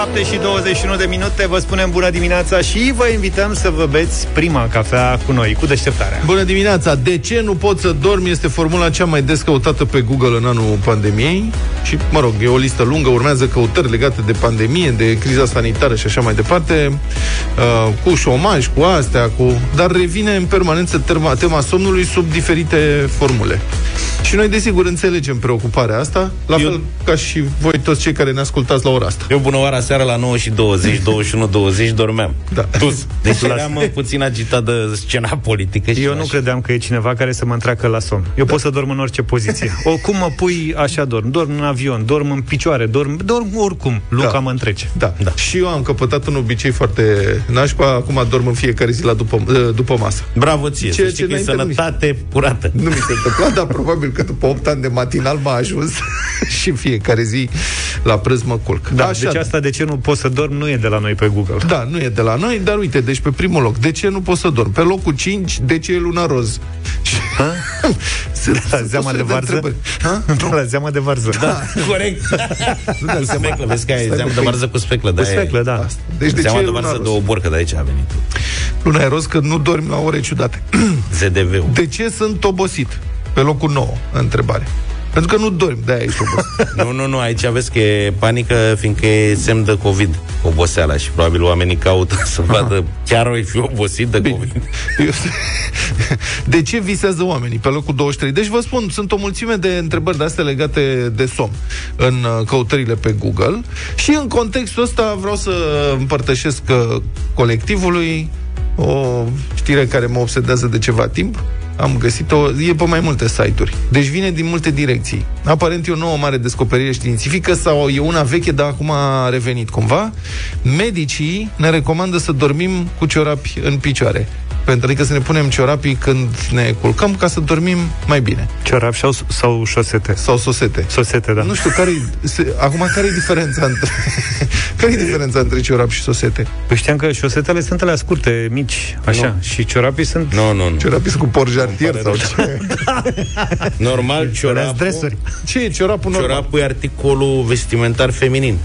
7 și 21 de minute Vă spunem bună dimineața și vă invităm să vă beți prima cafea cu noi, cu deșteptarea Bună dimineața! De ce nu pot să dorm este formula cea mai des căutată pe Google în anul pandemiei și, mă rog, e o listă lungă, urmează căutări legate de pandemie, de criza sanitară și așa mai departe, uh, cu șomaj, cu astea, cu... dar revine în permanență tema, tema somnului sub diferite formule. Și noi, desigur, înțelegem preocuparea asta, la Eu... fel ca și voi toți cei care ne ascultați la ora asta. Eu bună oara seara la 9 și 20, 21, 20 dormeam. Da. Dus. Deci eram puțin agitat de scena politică. Și Eu nu credeam că e cineva care să mă întreacă la somn. Eu da. pot să dorm în orice poziție. Oricum mă pui, așa dorm. Dorm în avion, dorm în picioare, dorm, dorm oricum. Luca da. mă întrece. Da. da. Și eu am căpătat un obicei foarte nașpa, acum dorm în fiecare zi la după, după masă. Bravo ție, ce, ce că e sănătate curată. Nu mi se întâmpla, dar probabil că după 8 ani de matinal m-a ajuns și fiecare zi la prânz mă culc. Da, Așa. deci asta de ce nu pot să dorm nu e de la noi pe Google. Da, nu e de la noi, dar uite, deci pe primul loc, de ce nu pot să dorm? Pe locul 5, de ce e luna roz? la zeama de varză? La zeama de varză. Da, corect. cu speclă, vezi că ai zeama de varză cu speclă. Cu speclă, da. Deci de zeama de varză de o borcă, de aici a venit. Luna e roz că nu dormi la ore ciudate. ZDV-ul. De ce sunt obosit? Pe locul 9, întrebare. Pentru că nu dormi, de-aia ești obosit. nu, nu, nu, aici vezi că e panică, fiindcă e semn de COVID, oboseala și probabil oamenii caută să Aha. vadă chiar o fi obosit de Bine. COVID. Eu... De ce visează oamenii pe locul 23? Deci vă spun, sunt o mulțime de întrebări de astea legate de somn în uh, căutările pe Google și în contextul ăsta vreau să împărtășesc uh, colectivului o știre care mă obsedează de ceva timp am găsit-o, e pe mai multe site-uri. Deci vine din multe direcții. Aparent e o nouă mare descoperire științifică sau e una veche, dar acum a revenit cumva. Medicii ne recomandă să dormim cu ciorapi în picioare pentru adică să ne punem ciorapii când ne culcăm ca să dormim mai bine. Ciorapi sau, sau șosete? Sau sosete. Sosete, da. Nu știu, care acum care e diferența între care e diferența între ciorap și sosete? Păi știam că șosetele sunt alea scurte, mici, așa, nu. și ciorapii sunt... Nu, nu, nu. Ciorapii sunt cu porjartier sau ce? Normal, ciorapul... Ce e ciorapul normal? Ciorapul e articolul vestimentar feminin.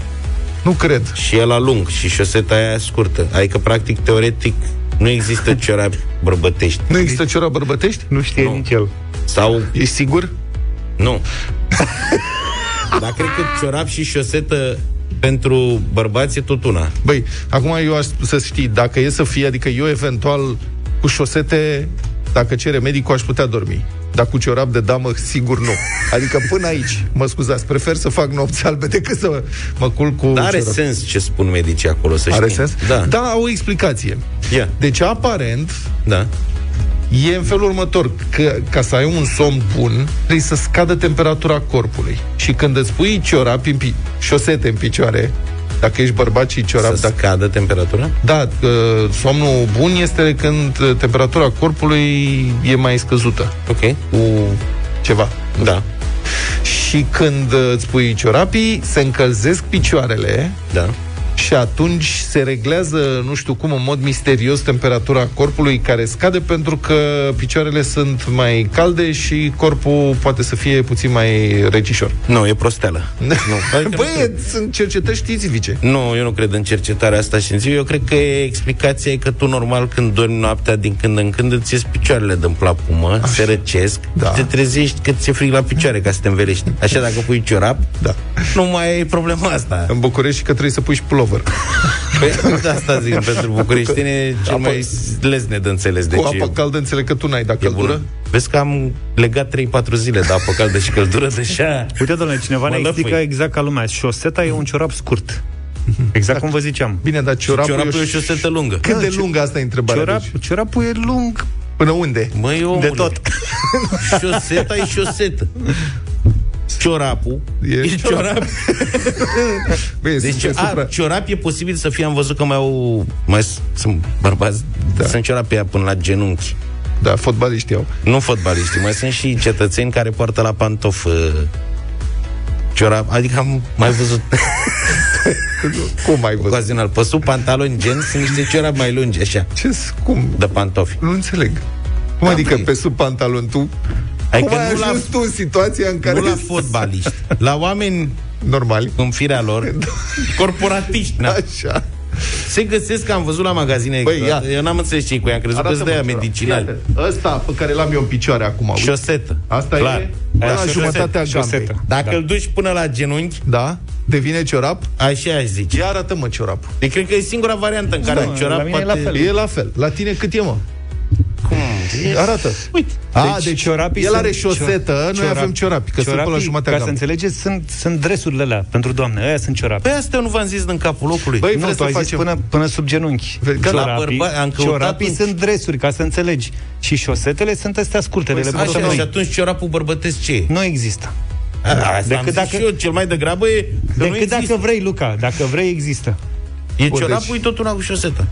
Nu cred. Și e la lung și șoseta aia scurtă. Adică, practic, teoretic, nu există ciorapi bărbătești. Nu există ciorapi bărbătești? Nu știe nu. nici el. Sau... E sigur? Nu. Dar cred că ciorap și șosetă pentru bărbați e tot una. Băi, acum eu aș să știi, dacă e să fie, adică eu eventual cu șosete, dacă cere medicul, aș putea dormi. Dar cu ciorap de damă, sigur nu. Adică până aici, mă scuzați, prefer să fac nopți albe decât să mă culc cu Dar are ciorap. sens ce spun medicii acolo, să Are știi. sens? Da. Da, au o explicație. Yeah. Deci, aparent, da. e în felul următor, că ca să ai un somn bun, trebuie să scadă temperatura corpului. Și când îți pui ciorapi în pi- șosete în picioare, dacă ești bărbat și ciorap... Să dacă... scadă temperatura? Da, somnul bun este când temperatura corpului e mai scăzută. Ok. Cu ceva. Da. Și când îți pui ciorapii, se încălzesc picioarele. Da și atunci se reglează, nu știu cum, în mod misterios temperatura corpului care scade pentru că picioarele sunt mai calde și corpul poate să fie puțin mai recișor. Nu, e prosteală. nu. Adică Băi, sunt cercetări științifice. Nu, eu nu cred în cercetarea asta științifică. Eu cred că e explicația e că tu normal când dormi noaptea din când în când îți ies picioarele din plapumă, Așa. se răcesc, da. te trezești că ți-e frig la picioare ca să te învelești. Așa dacă pui ciorap, da. nu mai e problema asta. În București că trebuie să pui și pullover. Păi, da, asta zic, pentru bucureștine e cel apa, mai lesne de înțeles. Deci cu apă caldă înțeleg că tu n-ai, dar căldură? Vezi că am legat 3-4 zile de apă caldă și căldură, deja... Uite, domnule, cineva ne explică exact ca lumea. Șoseta e un ciorap scurt. Exact cum vă ziceam. Bine, dar ciorapul, ciorapul e o șosetă lungă. Cât de lungă asta e întrebarea? Ciorap, deci? Ciorapul e lung Până unde? Măi, omule. De tot. Șoseta e șosetă ciorapul. E, e ciorap. Bine, deci a, supra... ciorap e posibil să fie, am văzut că mai au, mai sunt bărbați, da. sunt ciorapi până la genunchi. Da, fotbaliști au. Nu fotbaliști, mai sunt și cetățeni care poartă la pantof uh, ciorap, adică am mai văzut Cum ai văzut? Ocazional, pe sub pantaloni gen sunt niște ciorapi mai lungi, așa. Ce? Cum? De pantofi. Nu înțeleg. Cum da, adică băi. pe sub pantalon tu Adică Cum ai nu ajuns la, tu în situația în care... Nu la fotbaliști, la oameni normali. În firea lor. Corporatiști, na. Așa. Se găsesc, că am văzut la magazine Băi, ia. Eu n-am înțeles ce cu ea, am crezut că de aia medicinali Ăsta pe care l-am eu în picioare acum Șosetă Asta Clar. e de la jumătatea gambei Șosetă. Dacă Da. îl duci până la genunchi Da? Devine ciorap? Așa aș zice Ia arată-mă ciorapul Deci cred că e singura variantă în care Nu, un ciorap la mine e poate... la fel. E la fel La tine cât e, mă? Cum? Arată Uite A, Deci deci ciorapii el are sunt- șosetă, noi ciorap- avem ciorapi, că sunt până la ciorapii, jumătatea Ca să gambei. înțelegeți, sunt, sunt dresurile alea pentru doamne. Aia sunt ciorapi. Păi asta eu nu v-am zis din capul locului Băi, nu, vreți tu să ai zis facem- până, până sub genunchi. Vezi, că la Ciorapii, bărba- am căutat ciorapii un- sunt dresuri, ca să înțelegi. Și șosetele sunt astea scurtele. Păi le sunt purtăm Așa, noi. și atunci ciorapul bărbătesc ce e? Nu există. A, Asta Decât decât dacă... dacă- și eu, cel mai degrabă e că nu Decât există. dacă vrei, Luca. Dacă vrei, există. E Bun, ciorapul deci- e tot una cu șosetă.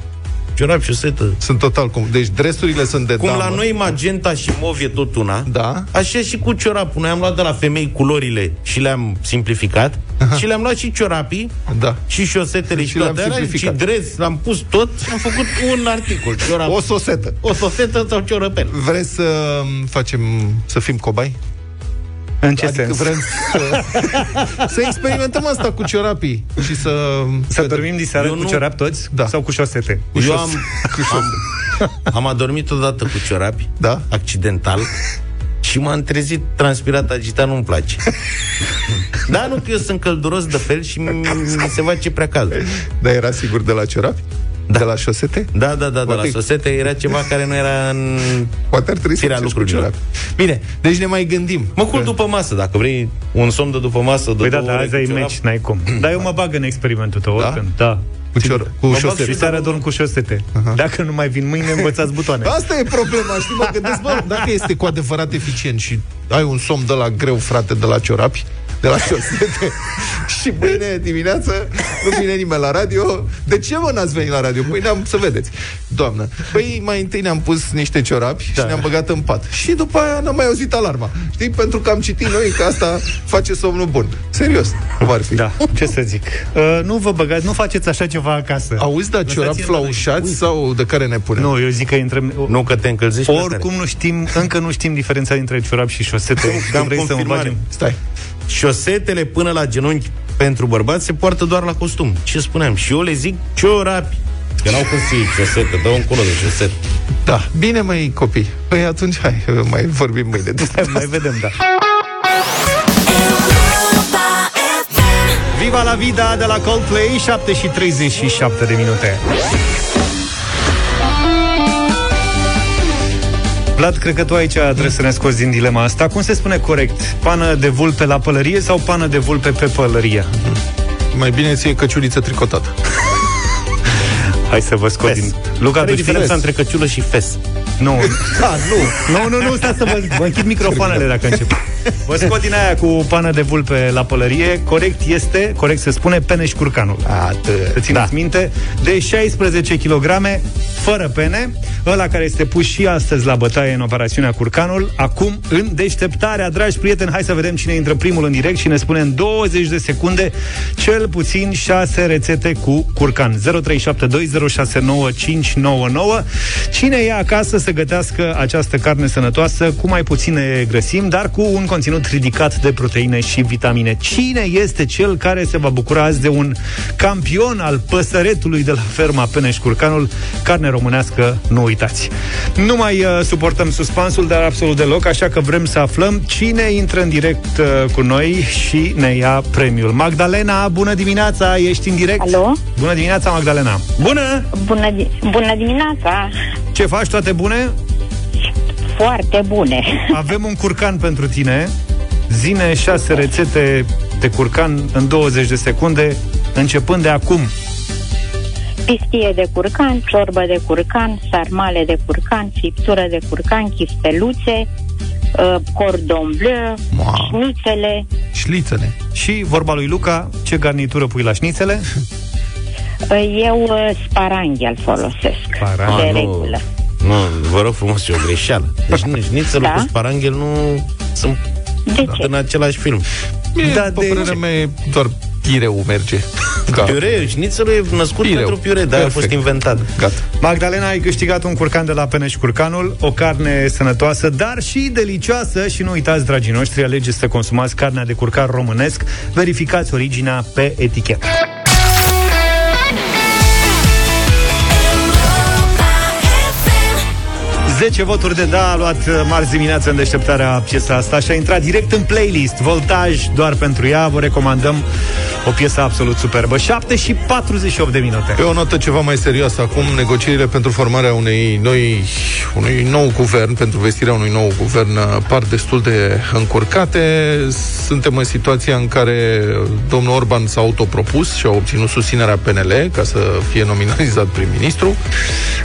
Ciorap, șosetă. Sunt total cum. Deci dresurile sunt de Cum damă. la noi magenta și mov e tot una, Da. așa și cu ciorapul. Noi am luat de la femei culorile și le-am simplificat și le-am luat și ciorapii Da. și șosetele și, Și le-am toate alea și simplificat. dres, l-am pus tot și am făcut un articol. Ciorap. O sosetă. o sosetă sau ciorăpel. Vreți să facem, să fim cobai? În ce adică sens? vrem să, să experimentăm asta cu ciorapii și să... Să dormim diseară Eu cu nu- ciorap toți? Da. Sau cu șosete? Eu am, am, am adormit odată cu ciorapi, Da? accidental, și m-am trezit transpirat, agitat, nu-mi place. da, nu că eu sunt călduros de fel și mi mi se face prea cald. Dar era sigur de la ciorapi? Da. De la șosete? Da, da, da, de la Poate- sosete era ceva care nu era în... Poate ar trebui să Firea faceți cu lucrurilor. ciorapi. Bine, deci ne mai gândim. Mă cult după masă, dacă vrei un somn de după masă de Păi da, două da, ore azi cu ai ciorap. meci, n-ai cum. Dar eu mă bag în experimentul tău, Da? oricând. Da. Cu, cior- cu Mă bag șosete. și Diseară dorm cu șosete. Dacă nu mai vin mâine, învățați butoane. Asta e problema, știi, mă gândesc, bă, dacă este cu adevărat eficient și ai un somn de la greu, frate, de la ciorapi, de la șosete, și mâine dimineață nu vine nimeni la radio, de ce mă n-ați venit la radio? Păi ne-am, să vedeți, doamnă. Păi mai întâi ne-am pus niște ciorapi da. și ne-am băgat în pat. Și după aia n-am mai auzit alarma. Știi, pentru că am citit noi că asta face somnul bun. Serios, cum ar fi. Da, ce să zic. Uh, nu vă băgați, nu faceți așa ceva acasă. Auzi, da, ciorapi Lăsați-l la noi. flaușați sau de care ne punem? Nu, eu zic că intrăm... Nu că te încălzești prea Oricum nu știm, încă nu știm diferența dintre ciorap și șosete. Am Că vrei să mă confirmare. bagem. Stai. Tare. Șosetele până la genunchi pentru bărbați se poartă doar la costum. Ce spuneam? Și eu le zic ciorapi. Că n-au cum să iei șosete, dă un colo de șosete. Da, bine măi copii. Păi atunci hai, mai vorbim mâine despre Mai vedem, da. Europa FM. Viva la vida de la Coldplay, 7 și 37 de minute. Vlad, cred că tu aici trebuie să ne scoți din dilema asta. Cum se spune corect? Pană de vulpe la pălărie sau pană de vulpe pe pălărie? Mai bine ție căciuliță tricotată. Hai să vă scot Fes. din... Luca, Care tu e știi? diferența între căciulă și fes? Nu. Da, nu. Nu, nu, nu, stai să vă, vă închid microfoanele dacă încep. Vă scot din aia cu pană de vulpe la pălărie. Corect este, corect se spune, peneș curcanul. Atât. Să țineți da. minte, de 16 kg, fără pene, ăla care este pus și astăzi la bătaie în operațiunea Curcanul, acum în deșteptarea, dragi prieteni, hai să vedem cine intră primul în direct și ne spune în 20 de secunde cel puțin 6 rețete cu curcan. 0372069599. Cine e acasă să gătească această carne sănătoasă cu mai puține grăsimi, dar cu un conținut ridicat de proteine și vitamine? Cine este cel care se va bucura azi de un campion al păsăretului de la ferma Peneș Curcanul, carne românească, nu uitați. Nu mai uh, suportăm suspansul, dar absolut deloc, așa că vrem să aflăm cine intră în direct uh, cu noi și ne ia premiul. Magdalena, bună dimineața, ești în direct? Alo? Bună dimineața, Magdalena. Bună! Bună, di- bună dimineața! Ce faci, toate bune? Foarte bune. Avem un curcan pentru tine. Zine șase rețete de curcan în 20 de secunde, începând de acum. Pistie de curcan, ciorbă de curcan, sarmale de curcan, friptură de curcan, chisteluțe, uh, cordon bleu, Wow. șnițele. Șlițele. Și vorba lui Luca, ce garnitură pui la șnițele? Uh, Eu uh, sparanghel folosesc, Sparanghel. de Ah, nu. regulă. Nu, vă rog frumos, e o greșeală. Deci nu, șnițelul Da? cu sparanghel nu sunt De ce? în același film. Mie, Da, da, de pe părerea ce? mea, e doar Pireu merge. Da. Piure, șnițelul e născut Pireu. pentru piure, dar a fost inventat. Gata. Magdalena, ai câștigat un curcan de la Peneș Curcanul, o carne sănătoasă, dar și delicioasă și nu uitați, dragii noștri, alegeți să consumați carnea de curcan românesc, verificați originea pe etichetă. 10 voturi de da a luat uh, marți dimineața în deșteptarea piesa asta și a intrat direct în playlist. Voltaj doar pentru ea. Vă recomandăm o piesă absolut superbă. 7 și 48 de minute. Pe o notă ceva mai serioasă acum, negocierile pentru formarea unei noi, unui nou guvern, pentru vestirea unui nou guvern, uh, par destul de încurcate. Suntem în situația în care domnul Orban s-a autopropus și a obținut susținerea PNL ca să fie nominalizat prim-ministru.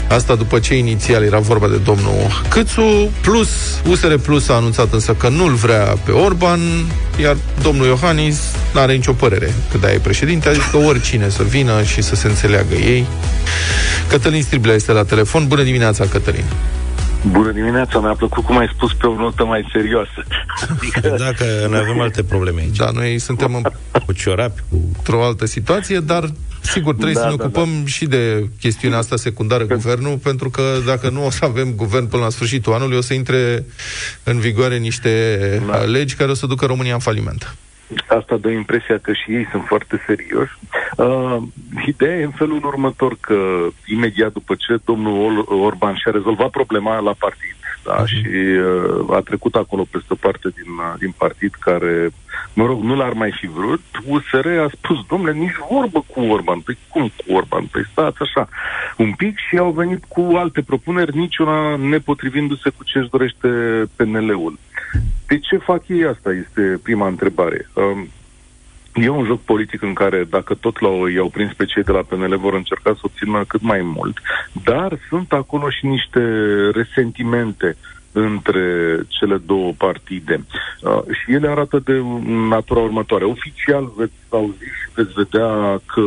Asta după ce inițial era vorba de domnul domnul Câțu, plus USR Plus a anunțat însă că nu-l vrea pe Orban, iar domnul Iohannis n-are nicio părere că da e președinte, adică oricine să vină și să se înțeleagă ei. Cătălin Striblea este la telefon. Bună dimineața, Cătălin! Bună dimineața, mi-a plăcut cum ai spus pe o notă mai serioasă. Adică... Dacă noi avem alte probleme aici. Da, noi suntem în... cu ciorapi, cu... într-o altă situație, dar Sigur, trebuie da, să ne da, ocupăm da. și de chestiunea asta secundară, Pe... guvernul, pentru că dacă nu o să avem guvern până la sfârșitul anului, o să intre în vigoare niște da. legi care o să ducă România în faliment. Asta dă impresia că și ei sunt foarte serioși. Uh, ideea e în felul următor, că imediat după ce domnul Orban și-a rezolvat problema la partid, da, uh-huh. și uh, a trecut acolo peste o parte din, uh, din partid care, mă rog, nu l-ar mai fi vrut, USR a spus, domnule, nici vorbă cu Orban. Păi cum cu Orban? Păi stați așa un pic și au venit cu alte propuneri, niciuna nepotrivindu-se cu ce își dorește PNL-ul. De ce fac ei asta? Este prima întrebare. Um, E un joc politic în care, dacă tot l-au, i-au prins pe cei de la PNL, vor încerca să obțină cât mai mult, dar sunt acolo și niște resentimente între cele două partide. Uh, și ele arată de natura următoare. Oficial veți auzi și veți vedea că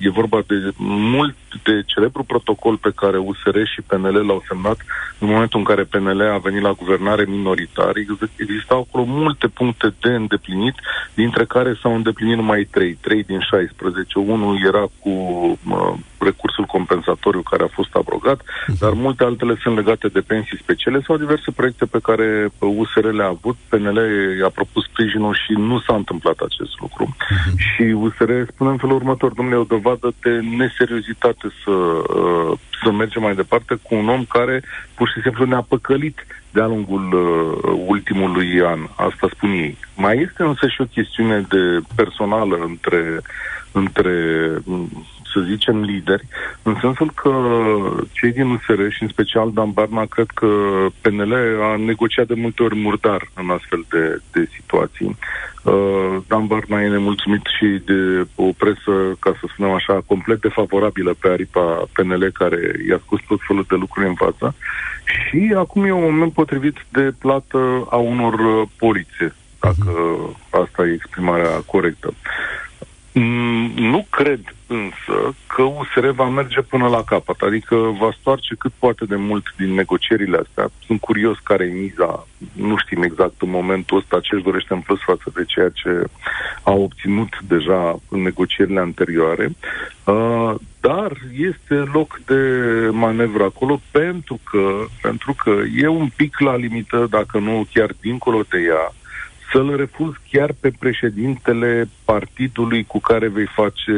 e vorba de mult de celebru protocol pe care USR și PNL l-au semnat în momentul în care PNL a venit la guvernare minoritar. Existau acolo multe puncte de îndeplinit, dintre care s-au îndeplinit numai trei, trei din 16. Unul era cu uh, recursul compensatoriu care a fost abrogat, mhm. dar multe altele sunt legate de pensii speciale sau diverse proiecte pe care USR le-a avut. PNL a propus sprijinul și nu s-a întâmplat acest lucru. Uh-huh. Și USR spune în felul următor, domnule, o dovadă de neseriozitate să, uh, să mergem mai departe cu un om care pur și simplu ne-a păcălit de-a lungul uh, ultimului an. Asta spun ei. Mai este însă și o chestiune de personală între, între să zicem, lideri, în sensul că cei din USR și în special Dan Barna, cred că PNL a negociat de multe ori murdar în astfel de, de situații. Uh, Dan Barna e nemulțumit și de o presă, ca să spunem așa, complet defavorabilă pe aripa PNL, care i-a scos tot felul de lucruri în față. Și acum e un moment potrivit de plată a unor uh, poliție, dacă uh-huh. asta e exprimarea corectă. Mm, nu cred însă că USR va merge până la capăt, adică va stoarce cât poate de mult din negocierile astea. Sunt curios care e miza, nu știm exact în momentul ăsta ce își dorește în plus față de ceea ce a obținut deja în negocierile anterioare, uh, dar este loc de manevră acolo pentru că, pentru că e un pic la limită, dacă nu chiar dincolo de ea, să-l refuz chiar pe președintele partidului cu care vei face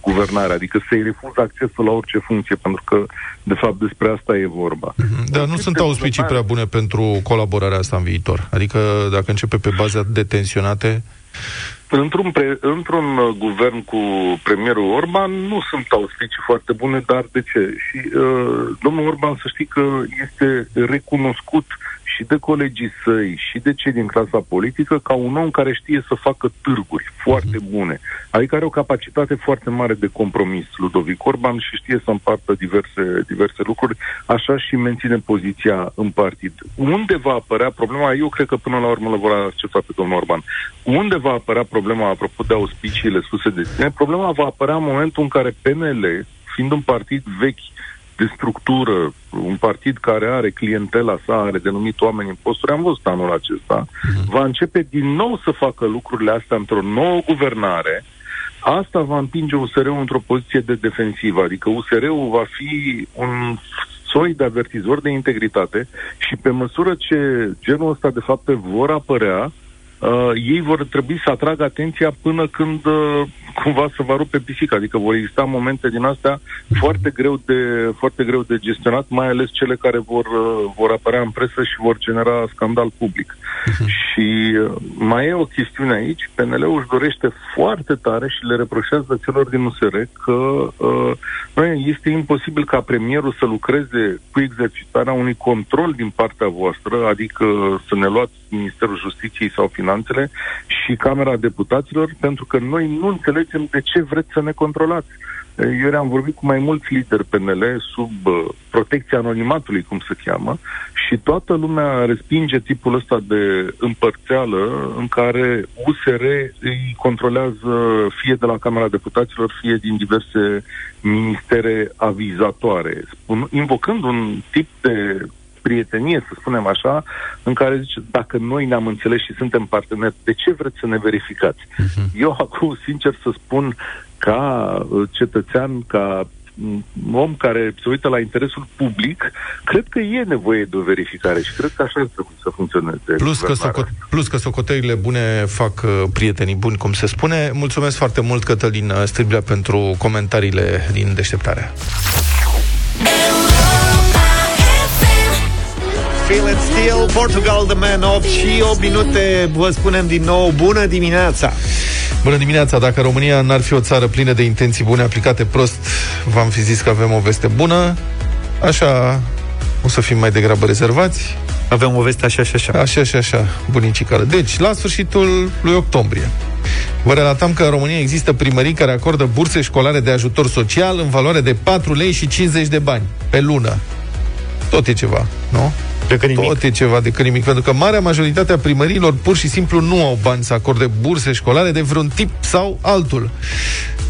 guvernarea, adică să-i refuz accesul la orice funcție, pentru că, de fapt, despre asta e vorba. Mhm. Dar nu sunt auspicii prea bune pentru colaborarea asta în viitor. Adică, dacă începe pe baze detenționate, Într-un, pre, într-un uh, guvern cu premierul Orban nu sunt auspicii foarte bune, dar de ce? Și uh, domnul Orban să știi că este recunoscut și de colegii săi și de cei din clasa politică ca un om care știe să facă târguri foarte mhm. bune. Adică are o capacitate foarte mare de compromis, Ludovic Orban, și știe să împartă diverse, diverse lucruri, așa și menține poziția în partid. Unde va apărea problema? Eu cred că până la urmă le vor accepta pe domnul Orban. Unde va apărea problema, apropo de auspiciile spuse de tine? Problema va apărea în momentul în care PNL, fiind un partid vechi, de structură, un partid care are clientela sa, are denumit oameni în posturi, am văzut anul acesta, uh-huh. va începe din nou să facă lucrurile astea într-o nouă guvernare, asta va împinge USR-ul într-o poziție de defensivă, adică USR-ul va fi un soi de avertizor de integritate și pe măsură ce genul ăsta de fapte vor apărea, uh, ei vor trebui să atragă atenția până când uh, cumva să va rupe pisica, adică vor exista momente din astea foarte greu de, foarte greu de gestionat, mai ales cele care vor, uh, vor apărea în presă și vor genera scandal public. Uh-huh. Și uh, mai e o chestiune aici, PNL-ul își dorește foarte tare și le reproșează celor din USR că uh, este imposibil ca premierul să lucreze cu exercitarea unui control din partea voastră, adică să ne luați Ministerul Justiției sau Finanțele și Camera Deputaților, pentru că noi nu înțelegem de ce vreți să ne controlați. Eu am vorbit cu mai mulți lideri PNL sub uh, protecția anonimatului, cum se cheamă, și toată lumea respinge tipul ăsta de împărțeală în care USR îi controlează fie de la Camera Deputaților, fie din diverse ministere avizatoare, spun, invocând un tip de prietenie, să spunem așa, în care zice, dacă noi ne-am înțeles și suntem parteneri, de ce vreți să ne verificați? Uh-huh. Eu acum, sincer să spun, ca uh, cetățean, ca mm, om care se uită la interesul public, cred că e nevoie de o verificare și cred că așa trebuie să funcționeze. Plus că, soco- plus că socotelile bune fac uh, prietenii buni, cum se spune. Mulțumesc foarte mult, Cătălin Striblea, pentru comentariile din deșteptarea. Feel It Still, Portugal The Man 8 și 8 minute Vă spunem din nou, bună dimineața! Bună dimineața, dacă România n-ar fi o țară plină de intenții bune aplicate prost V-am fi zis că avem o veste bună. Așa o să fim mai degrabă rezervați. Avem o veste așa și așa. Așa și așa, bunicicală. Deci, la sfârșitul lui octombrie Vă relatam că în România există primării care acordă burse școlare de ajutor social în valoare de 4 lei și 50 de bani pe lună. Tot e ceva, nu? Decât nimic. Tot e ceva decât nimic, pentru că marea majoritate a primărilor pur și simplu nu au bani să acorde burse școlare de vreun tip sau altul.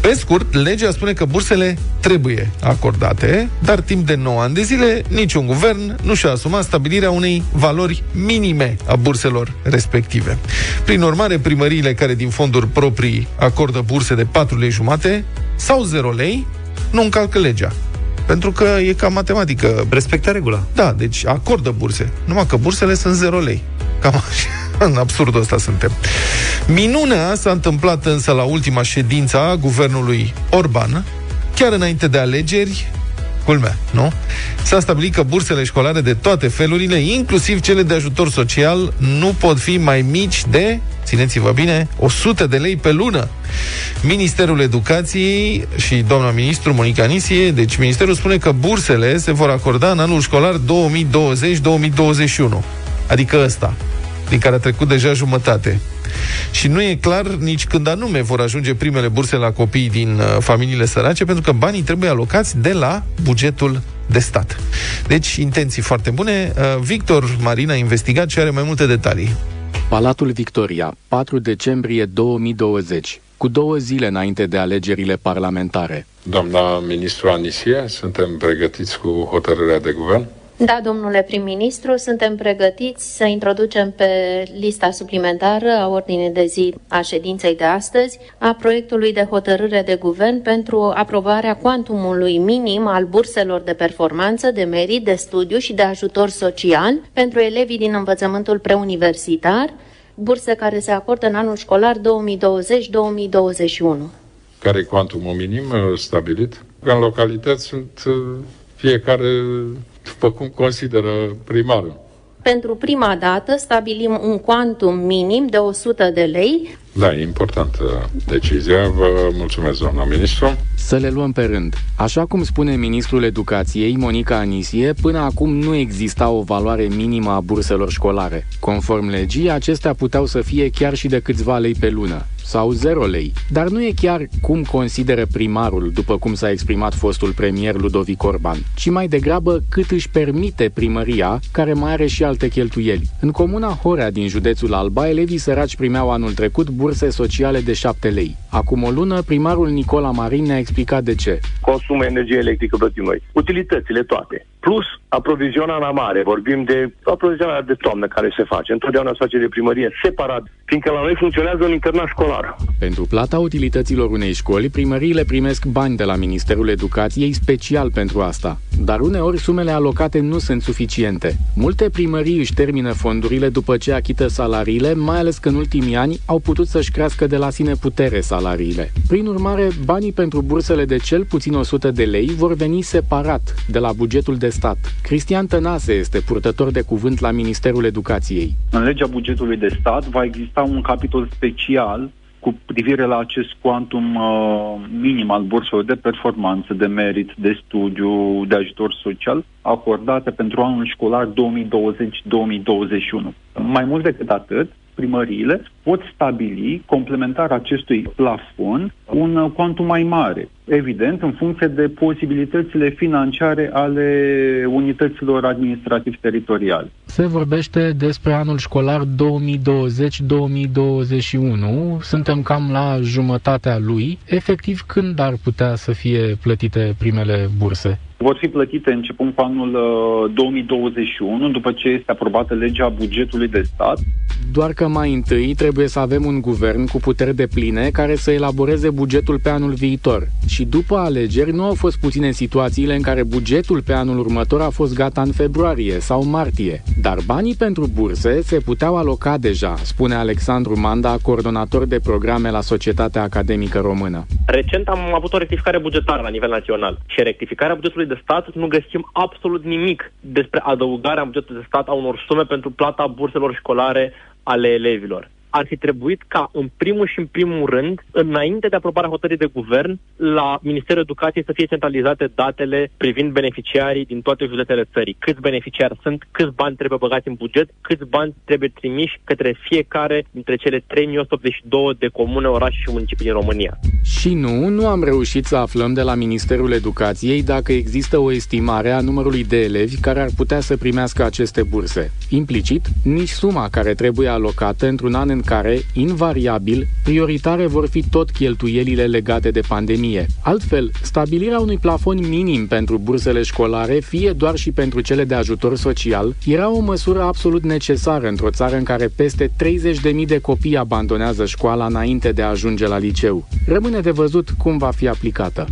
Pe scurt, legea spune că bursele trebuie acordate, dar timp de 9 ani de zile niciun guvern nu și-a asumat stabilirea unei valori minime a burselor respective. Prin urmare, primăriile care din fonduri proprii acordă burse de 4 lei jumate sau 0 lei nu încalcă legea. Pentru că e ca matematică. Respectă regula. Da, deci acordă burse. Numai că bursele sunt 0 lei. Cam așa. În absurdul ăsta suntem. Minunea s-a întâmplat însă la ultima ședință a guvernului Orban, chiar înainte de alegeri, culmea, nu? S-a stabilit că bursele școlare de toate felurile, inclusiv cele de ajutor social, nu pot fi mai mici de, țineți-vă bine, 100 de lei pe lună. Ministerul Educației și doamna ministru Monica Nisie, deci ministerul spune că bursele se vor acorda în anul școlar 2020-2021. Adică ăsta, din care a trecut deja jumătate. Și nu e clar nici când anume vor ajunge primele burse la copii din uh, familiile sărace, pentru că banii trebuie alocați de la bugetul de stat. Deci, intenții foarte bune. Uh, Victor Marin a investigat și are mai multe detalii. Palatul Victoria, 4 decembrie 2020, cu două zile înainte de alegerile parlamentare. Doamna ministru Anisie, suntem pregătiți cu hotărârea de guvern? Da, domnule prim-ministru, suntem pregătiți să introducem pe lista suplimentară a ordinii de zi a ședinței de astăzi a proiectului de hotărâre de guvern pentru aprobarea cuantumului minim al burselor de performanță, de merit, de studiu și de ajutor social pentru elevii din învățământul preuniversitar, burse care se acordă în anul școlar 2020-2021. Care e cuantumul minim uh, stabilit? În localități sunt uh, fiecare după cum consideră primarul. Pentru prima dată stabilim un quantum minim de 100 de lei. Da, e importantă decizia. Vă mulțumesc, doamna ministru. Să le luăm pe rând. Așa cum spune ministrul educației, Monica Anisie, până acum nu exista o valoare minimă a burselor școlare. Conform legii, acestea puteau să fie chiar și de câțiva lei pe lună sau 0 lei. Dar nu e chiar cum consideră primarul, după cum s-a exprimat fostul premier Ludovic Orban, ci mai degrabă cât își permite primăria, care mai are și alte cheltuieli. În comuna Horea din județul Alba, elevii săraci primeau anul trecut burse sociale de 7 lei. Acum o lună, primarul Nicola Marin ne-a explicat de ce. Consumă energie electrică plătim noi. Utilitățile toate plus aprovizionarea mare. Vorbim de aprovizionarea de toamnă care se face. Întotdeauna se face de primărie separat, fiindcă la noi funcționează un internat școlar. Pentru plata utilităților unei școli, primăriile primesc bani de la Ministerul Educației special pentru asta. Dar uneori sumele alocate nu sunt suficiente. Multe primării își termină fondurile după ce achită salariile, mai ales că în ultimii ani au putut să-și crească de la sine putere salariile. Prin urmare, banii pentru bursele de cel puțin 100 de lei vor veni separat de la bugetul de stat. Cristian Tănase este purtător de cuvânt la Ministerul Educației. În legea bugetului de stat va exista un capitol special cu privire la acest quantum uh, minim al burselor de performanță, de merit, de studiu, de ajutor social, acordate pentru anul școlar 2020-2021. Mai mult decât atât, primăriile pot stabili, complementar acestui plafon, un quantum mai mare. Evident, în funcție de posibilitățile financiare ale unităților administrativ-teritoriale. Se vorbește despre anul școlar 2020-2021. Suntem cam la jumătatea lui. Efectiv, când ar putea să fie plătite primele burse? Vor fi plătite începând cu anul uh, 2021, după ce este aprobată legea bugetului de stat. Doar că mai întâi trebuie să avem un guvern cu puteri de pline care să elaboreze bugetul pe anul viitor. Și după alegeri nu au fost puține situațiile în care bugetul pe anul următor a fost gata în februarie sau martie. Dar banii pentru burse se puteau aloca deja, spune Alexandru Manda, coordonator de programe la Societatea Academică Română. Recent am avut o rectificare bugetară la nivel național și rectificarea bugetului de stat nu găsim absolut nimic despre adăugarea în bugetul de stat a unor sume pentru plata burselor școlare ale elevilor ar fi trebuit ca în primul și în primul rând, înainte de aprobarea hotărârii de guvern, la Ministerul Educației să fie centralizate datele privind beneficiarii din toate județele țării. Câți beneficiari sunt, câți bani trebuie băgați în buget, câți bani trebuie trimiși către fiecare dintre cele 3182 de comune, orașe și municipii din România. Și nu, nu am reușit să aflăm de la Ministerul Educației dacă există o estimare a numărului de elevi care ar putea să primească aceste burse. Implicit, nici suma care trebuie alocată într-un an în în care, invariabil, prioritare vor fi tot cheltuielile legate de pandemie. Altfel, stabilirea unui plafon minim pentru bursele școlare, fie doar și pentru cele de ajutor social, era o măsură absolut necesară într-o țară în care peste 30.000 de copii abandonează școala înainte de a ajunge la liceu. Rămâne de văzut cum va fi aplicată.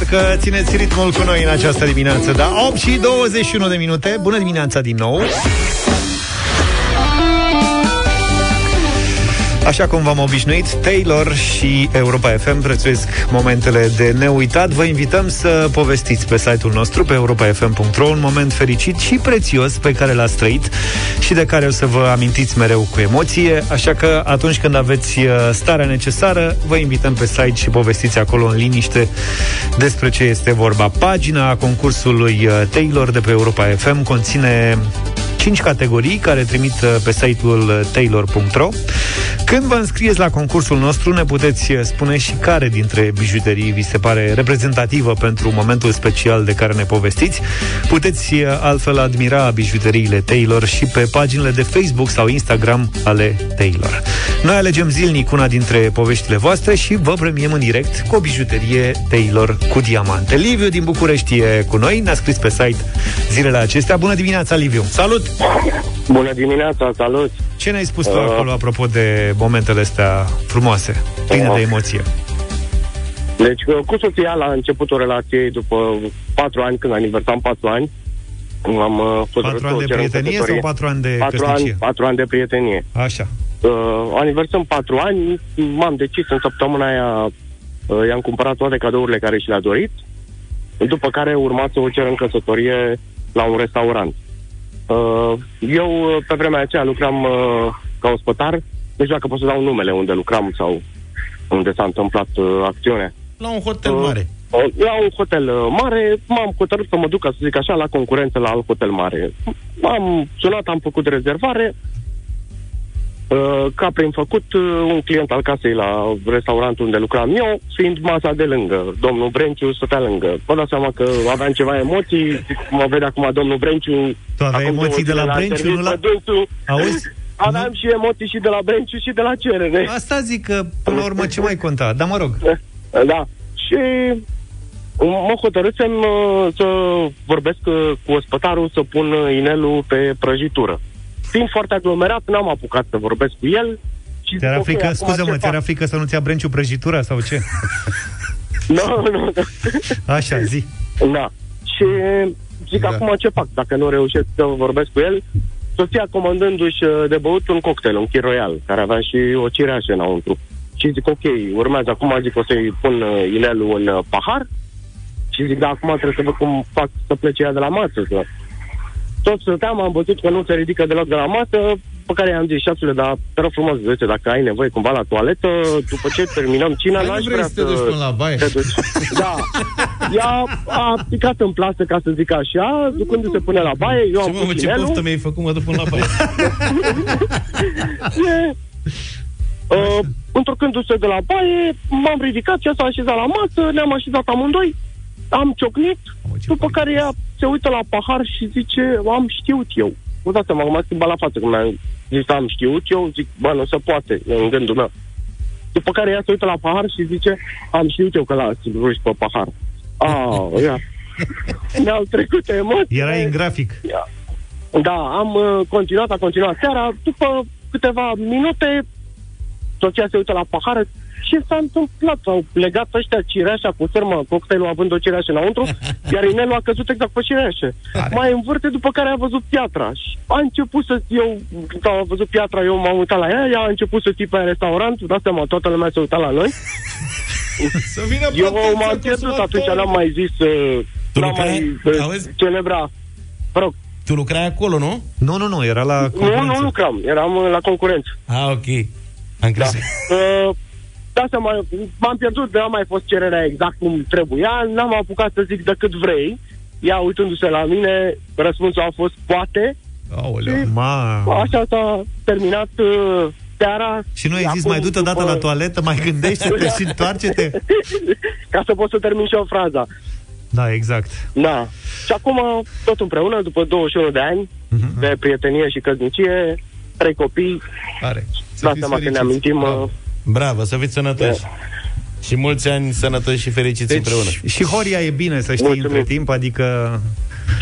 Sper că țineți ritmul cu noi în această dimineață Da, 8 și 21 de minute. Bună dimineața din nou Așa cum v-am obișnuit, Taylor și Europa FM prețuiesc momentele de neuitat. Vă invităm să povestiți pe site-ul nostru, pe europafm.ro, un moment fericit și prețios pe care l-ați trăit și de care o să vă amintiți mereu cu emoție. Așa că atunci când aveți uh, starea necesară, vă invităm pe site și povestiți acolo în liniște despre ce este vorba. Pagina concursului uh, Taylor de pe Europa FM conține 5 categorii care trimit uh, pe site-ul taylor.ro. Când vă înscrieți la concursul nostru, ne puteți uh, spune și care dintre bijuterii vi se pare reprezentativă pentru momentul special de care ne povestiți. Puteți uh, altfel admira bijuteriile Taylor și pe paginile de Facebook sau Instagram ale Taylor. Noi alegem zilnic una dintre poveștile voastre și vă premiem în direct cu o bijuterie Taylor cu diamante. Liviu din București e cu noi, ne-a scris pe site zilele acestea. Bună dimineața, Liviu! Salut! Bună dimineața, salut! Ce ne-ai spus tu uh, acolo apropo de momentele astea frumoase, pline uh, de emoție? Deci, uh, cu soția la începutul relației, după patru ani, când aniversam patru ani, am uh, fost Patru ani de prietenie sau patru ani de patru ani, patru ani de prietenie. Așa. Uh, aniversăm patru ani, m-am decis în săptămâna aia, uh, i-am cumpărat toate cadourile care și le-a dorit, după care urma să o cer în căsătorie la un restaurant. Uh, eu, uh, pe vremea aceea, lucram uh, ca ospătar. Nu știu dacă pot să dau numele unde lucram sau unde s-a întâmplat acțiunea. La un hotel mare. La un hotel mare, m-am hotărât să mă duc, să zic așa, la concurență la alt hotel mare. Am sunat, am făcut rezervare, Uh, ca prin făcut, uh, un client al casei la restaurantul unde lucram eu, fiind masa de lângă. Domnul Brenciu stătea lângă. Vă dați seama că aveam ceva emoții, mă vede acum domnul Brenciu. Tu aveai emoții de la, la Brenciu, nu la... Dânsul, Auzi? aveam și emoții și de la Benciu și de la cerere. Asta zic că, până la urmă, ce mai conta? Dar mă rog. Da. Și mă hotărâsem uh, să vorbesc uh, cu ospătarul să pun uh, inelul pe prăjitură. Fiind foarte aglomerat, n-am apucat să vorbesc cu el. Și Ți-era zic, ok, frică, acum scuză-mă, ce ți-era fac? frică să nu-ți ia Brenciu prăjitura sau ce? Nu, nu, nu. Așa, zi. Da. Și zic, Da. acum ce fac dacă nu reușesc să vorbesc cu el? Soția comandându-și uh, de băut un cocktail, un Kir Royal, care avea și o cireașă înăuntru. Și zic, ok, urmează acum, zic, o să-i pun uh, inelul în uh, pahar și zic, da, acum trebuie să văd cum fac să plece ea de la masă. Să... Tot stăteam, am văzut că nu se ridică deloc de la masă, pe care i-am zis, șapsule, dar te rog frumos, zice, dacă ai nevoie cumva la toaletă, după ce terminăm cina, Hai, nu n-aș vrei vrea să te duci până la baie? te duci. Da. Ea a picat în plasă, ca să zic așa, ducându-se până la baie, eu Ce am mă, pus ce inelul. poftă mi-ai făcut, mă duc până la baie. E, Uh, întorcându-se de la baie, m-am ridicat, ea s-a așezat la masă, ne-am așezat amândoi, am ciocnit, după care ea se uită la pahar și zice, am știut eu. Vă dați seama, m-a schimbat la față când mi-a zis, am știut eu, zic, bă, nu se poate, în gândul meu. După care ea se uită la pahar și zice, am știut eu că l-ați ruși pe pahar. Ah, ia. Ne-au trecut emoții. Era în grafic. Da, am uh, continuat, a continuat seara. După câteva minute, soția se uită la pahară. Ce s-a întâmplat? Au legat ăștia cireașa cu sârmă, cocktailul având o cireașă înăuntru, iar inelul a căzut exact pe cireașă. Mai învârte, după care a văzut piatra. Și a început să... Eu, când a văzut piatra, eu m-am uitat la ea, ea a început să țipe în restaurant, vă dați seama, toată lumea se uita la noi. Să vină Eu protecția m-am pierdut consumatorului. atunci, n-am mai zis... Uh, Tu n-am lucrai? mai uh, Auzi? celebra. Vă rog, Tu lucrai acolo, nu? Nu, nu, nu, era la nu, concurență. nu lucram, eram uh, la concurență. Ah, ok. Am Da. crezut. Uh, da, seama, m-am pierdut, n-a mai fost cererea exact cum trebuia, n-am apucat să zic decât vrei. Ea, uitându-se la mine, răspunsul a fost poate. Aoleu. Ma. Așa s-a terminat uh, seara. Și nu ai zis, Acum, mai du-te dată după- la toaletă, mai gândește-te și întoarce-te? Ca să pot să termin și eu fraza. Da, exact. Da. Și acum, tot împreună, după 21 de ani Mhm. de prietenie și căsnicie, trei copii, Are. Să da fiți seama că ne fericiți. amintim... Bravo. Uh, Bravo, să fiți sănătoși. Și mulți ani sănătoși și fericiți Deci, împreună. și Horia e bine, să știi, Mulțumim. între timp, adică...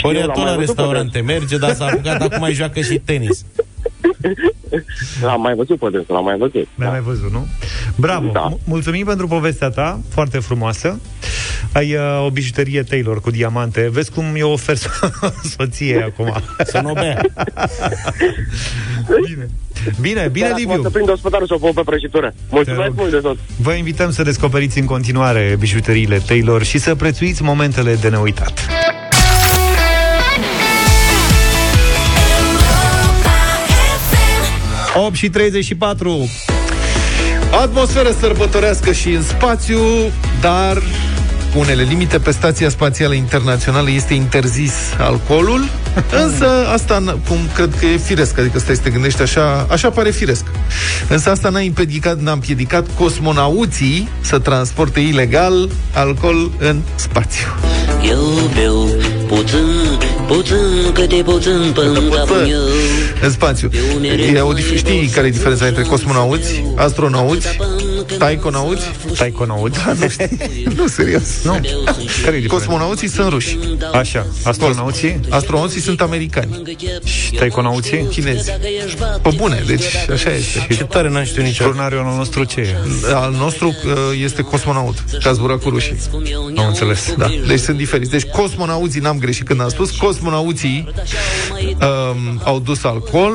Horia Eu l-am tot mai la văzut pe restaurante merge, dar s-a apucat, acum mai joacă și tenis. l-am mai văzut pe dânsul, l-am mai văzut. Mi-ai mai văzut, nu? Bravo! Da. M- Mulțumim pentru povestea ta, foarte frumoasă. Ai uh, o bijuterie Taylor cu diamante. Vezi cum eu ofer so- soției acum. Să nu bea. Bine, bine, bine Iar acum Liviu. să prind ospătarul să o pun pe prăjitură. Mulțumesc rog. mult de tot. Vă invităm să descoperiți în continuare bijuteriile Taylor și să prețuiți momentele de neuitat. 8 și 34. Atmosferă sărbătorească și în spațiu, dar cu unele limite pe Stația Spațială Internațională este interzis alcoolul, însă asta, n- cum cred că e firesc, adică stai să te gândești așa, așa pare firesc. Însă asta n-a împiedicat, n-a împiedicat cosmonauții să transporte ilegal alcool în spațiu. Eu beau puțin, puțin, câte puțin până capul meu În spațiu. E o, dif- știi care e diferența între cosmonauți, astronauți, taikonauți? Taikonauți? Da, nu știi. nu, serios. Nu. Care e diferența? Cosmonauții sunt ruși. Așa, astronauții Astronauții sunt americani. și taikonauții? Chinezi. Pe bune, deci așa este. Ce tare n-am știut niciodată. Turnariul nostru ce e? Al nostru uh, este cosmonaut, că a zburat cu rușii. Am înțeles. Da, deci sunt diferiți. Deci cosmonauții, n-am greșit când am spus, cosmonauții um, au dus alcool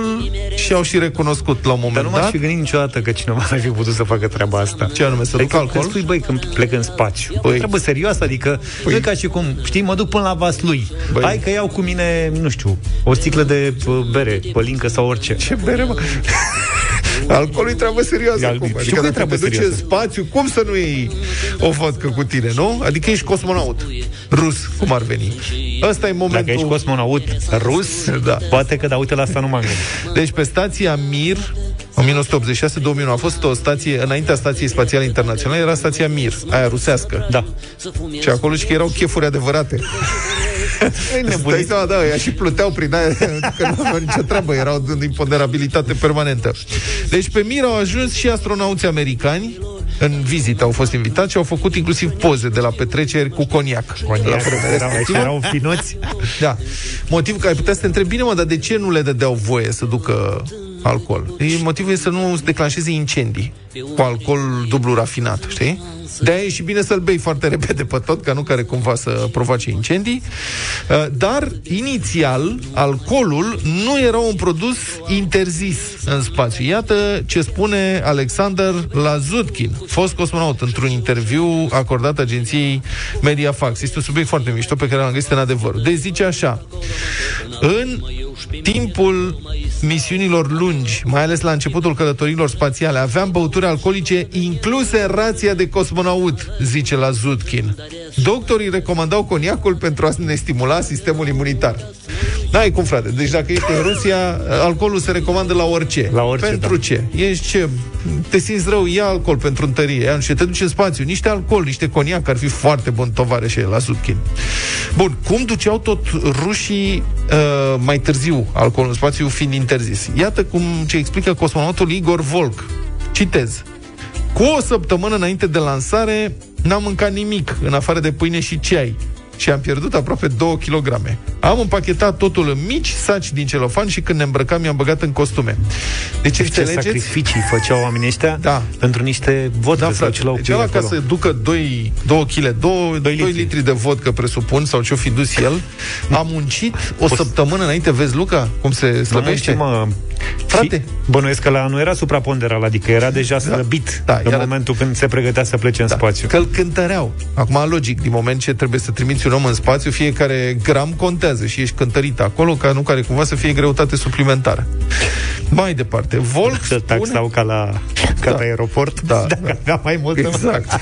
și au și recunoscut la un Dar moment nu m-aș dat. fi gândit niciodată că cineva ar fi putut să facă treaba asta. Ce anume, să ducă Adică alcool? când spui, băi, când plec în spațiu. Păi. Păi. Trebuie serios, adică păi. nu e ca și cum, știi, mă duc până la vas lui. Băi. Hai că iau cu mine, nu știu, o sticlă de uh, bere, pălincă sau orice. Ce bere, mă? Alcoolul e treabă serioasă E acum. știu Adică că e dacă treabă te duci în serioasă. spațiu, cum să nu iei o vodcă cu tine, nu? Adică ești cosmonaut. Rus, cum ar veni. Ăsta e momentul... Dacă ești cosmonaut rus, Da. poate că, da, uite, la asta nu m-am gândit. Deci pe stația Mir, 1986-2001 a fost o stație, înaintea Stației Spațiale Internaționale, era stația Mir, aia rusească. Da. Și acolo și că erau chefuri adevărate. Îți dai seama, da, ea și pluteau prin aia, că nu aveau nicio treabă, erau de imponderabilitate permanentă. Deci pe Mir au ajuns și astronauți americani, în vizită au fost invitați și au făcut inclusiv poze de la petreceri cu coniac. Coniac, La vremea erau, respectivă. erau finuți. Da. Motiv că ai putea să te întrebi, bine mă, dar de ce nu le dădeau voie să ducă alcool? E- Motivul e să nu declanșeze incendii cu alcool dublu rafinat, știi? De-aia e și bine să-l bei foarte repede pe tot, ca nu care cumva să provoace incendii. Uh, Dar, inițial, alcoolul nu era un produs interzis în spațiu. Iată ce spune Alexander Lazutkin, fost cosmonaut, într-un interviu acordat agenției Mediafax. Este un subiect foarte mișto pe care l-am găsit în adevăr. Deci zice așa, în timpul misiunilor lungi, mai ales la începutul călătorilor spațiale, aveam băuturi alcoolice incluse în rația de cosmonaut, zice la Zutkin. Doctorii recomandau coniacul pentru a ne stimula sistemul imunitar. N-ai cum, frate. Deci dacă ești în Rusia, alcoolul se recomandă la orice. La orice, Pentru da. ce? Ești ce? Te simți rău, ia alcool pentru întărie. Ia, nu știu, te duci în spațiu. Niște alcool, niște coniac ar fi foarte bun tovarășe la Zutkin. Bun, cum duceau tot rușii uh, mai târziu alcoolul în spațiu fiind interzis? Iată cum ce explică cosmonautul Igor Volk. Citez. Cu o săptămână înainte de lansare, n-am mâncat nimic, în afară de pâine și ceai. Și am pierdut aproape 2 kg. Am împachetat totul în mici saci din celofan și când ne îmbrăcam, mi-am băgat în costume. Deci, Ce înțelegeți? sacrificii făceau oamenii ăștia Da. pentru niște vodcă Da, sau frate. ce l-au Deci pus ăla ca acolo. să ducă 2, 2 kg, 2, 2 litri. litri de vodcă, presupun, sau ce-o fi dus el, a muncit o săptămână înainte. Vezi, Luca, cum se Nu slăbește? știu, mă. Frate. Și bănuiesc că la nu era supraponderal, adică era deja slăbit Da, în era- momentul când se pregătea să plece în Da, spațiu. Că îl cântăreau. Acum, logic, din moment ce trebuie să trimiți un om în spațiu, fiecare gram contează și ești cântărit acolo, ca nu care cumva să fie greutate suplimentară. Mai departe, Volk Să spune... taxau ca la, ca Da. pe aeroport, Da, dacă da. avea mai mult. Exact.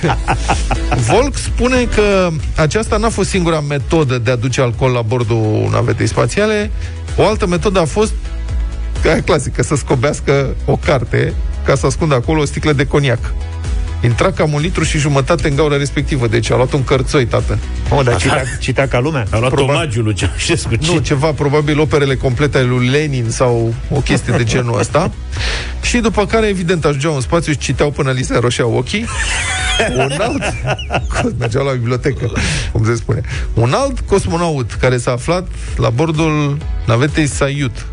Volk spune că aceasta n-a fost singura metodă de a duce alcool la bordul navetei spațiale. O altă metodă a fost aia clasică, să scobească o carte ca să ascundă acolo o sticlă de coniac. Intra cam un litru și jumătate în gaura respectivă, deci a luat un cărțoi, tată. Oh, dar citea, citea ca lumea. A luat Probabil- omagiul lui Ceaușescu. Nu, ceva, probabil operele complete ale lui Lenin sau o chestie de genul ăsta. Și după care, evident, ajungeau în spațiu și citeau până li se roșeau ochii. Un alt... Mergeau la bibliotecă, cum se spune. Un alt cosmonaut care s-a aflat la bordul navetei Sayut,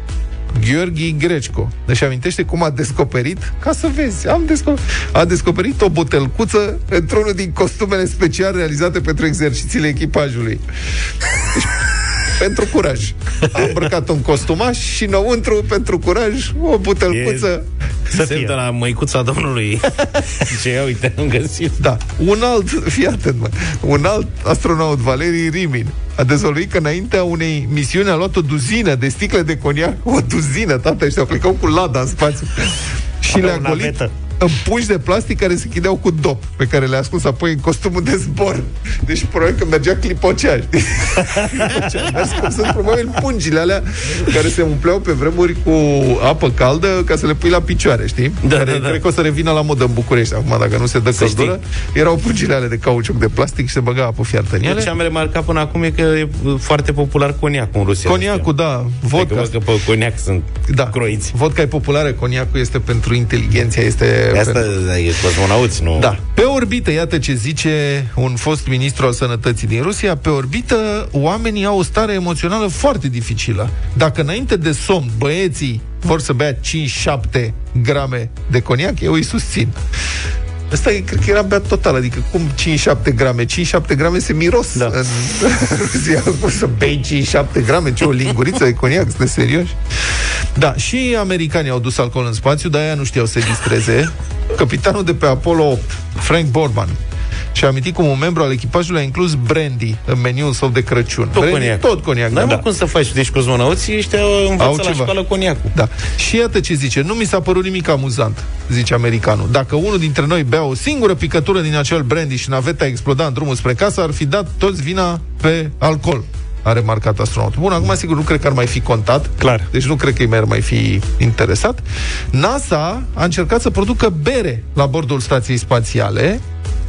Gheorghi Grecco. Deci amintește cum a descoperit, ca să vezi, am descoperit, a descoperit o butelcuță într-unul din costumele special realizate pentru exercițiile echipajului. Deci, pentru curaj. A îmbrăcat un costumaș și înăuntru, pentru curaj, o butelcuță. Să Semn fie. de la măicuța domnului. Ce ia, uite, am găsit. Da. Un alt, fii atent, mă, un alt astronaut, Valerii Rimin, a dezvăluit că înaintea unei misiuni a luat o duzină de sticle de coniac, o duzină, tată, ăștia plecau cu lada în spațiu. Și Aveau le-a o golit navetă. În pungi de plastic care se chideau cu dop, pe care le-a ascuns apoi în costumul de zbor. Deci, probabil că mergea clipocea, știi? Clipocea. Mers cum sunt probabil pungile alea care se umpleau pe vremuri cu apă caldă ca să le pui la picioare, știi? Da, care da, da. cred că o să revină la modă în București. Acum, dacă nu se dă Să căldură, erau pungile alea de cauciuc de plastic și se băga apă fiartă în ele. Ce am remarcat până acum e că e foarte popular coniacul în Rusia. Coniacul, da, Vodka. vodka. Că pe coniac sunt Da, croiți. vodka e populară, coniacul este pentru inteligenția, este Asta pentru... e cosmonauți, nu? Da. Pe orbită, iată ce zice un fost ministru al sănătății din Rusia, pe orbită oamenii au o stare emoțională foarte dificilă. Dacă înainte de somn băieții vor să bea 5-7 grame de coniac, eu îi susțin. Ăsta e, cred că era beat total, adică cum 5-7 grame? 5-7 grame se miros Da. în Rusia. Cum să bei 5-7 grame? Ce, o linguriță de coniac? Sunteți serioși? Da, și americanii au dus alcool în spațiu, dar aia nu știau să se distreze. Capitanul de pe Apollo 8, Frank Borman, și-a amintit cum un membru al echipajului a inclus brandy în meniul său de Crăciun. Tot brandy, coniac. Tot coniac, N-ai da. mă cum să faci. Deci cosmonauții ăștia învață Au la ceva. școală coniacul. Da. Și iată ce zice. Nu mi s-a părut nimic amuzant, zice americanul. Dacă unul dintre noi bea o singură picătură din acel brandy și naveta exploda în drumul spre casă, ar fi dat toți vina pe alcool a remarcat astronautul. Bun, acum sigur nu cred că ar mai fi contat. Clar. Deci nu cred că îi ar mai fi interesat. NASA a încercat să producă bere la bordul stației spațiale,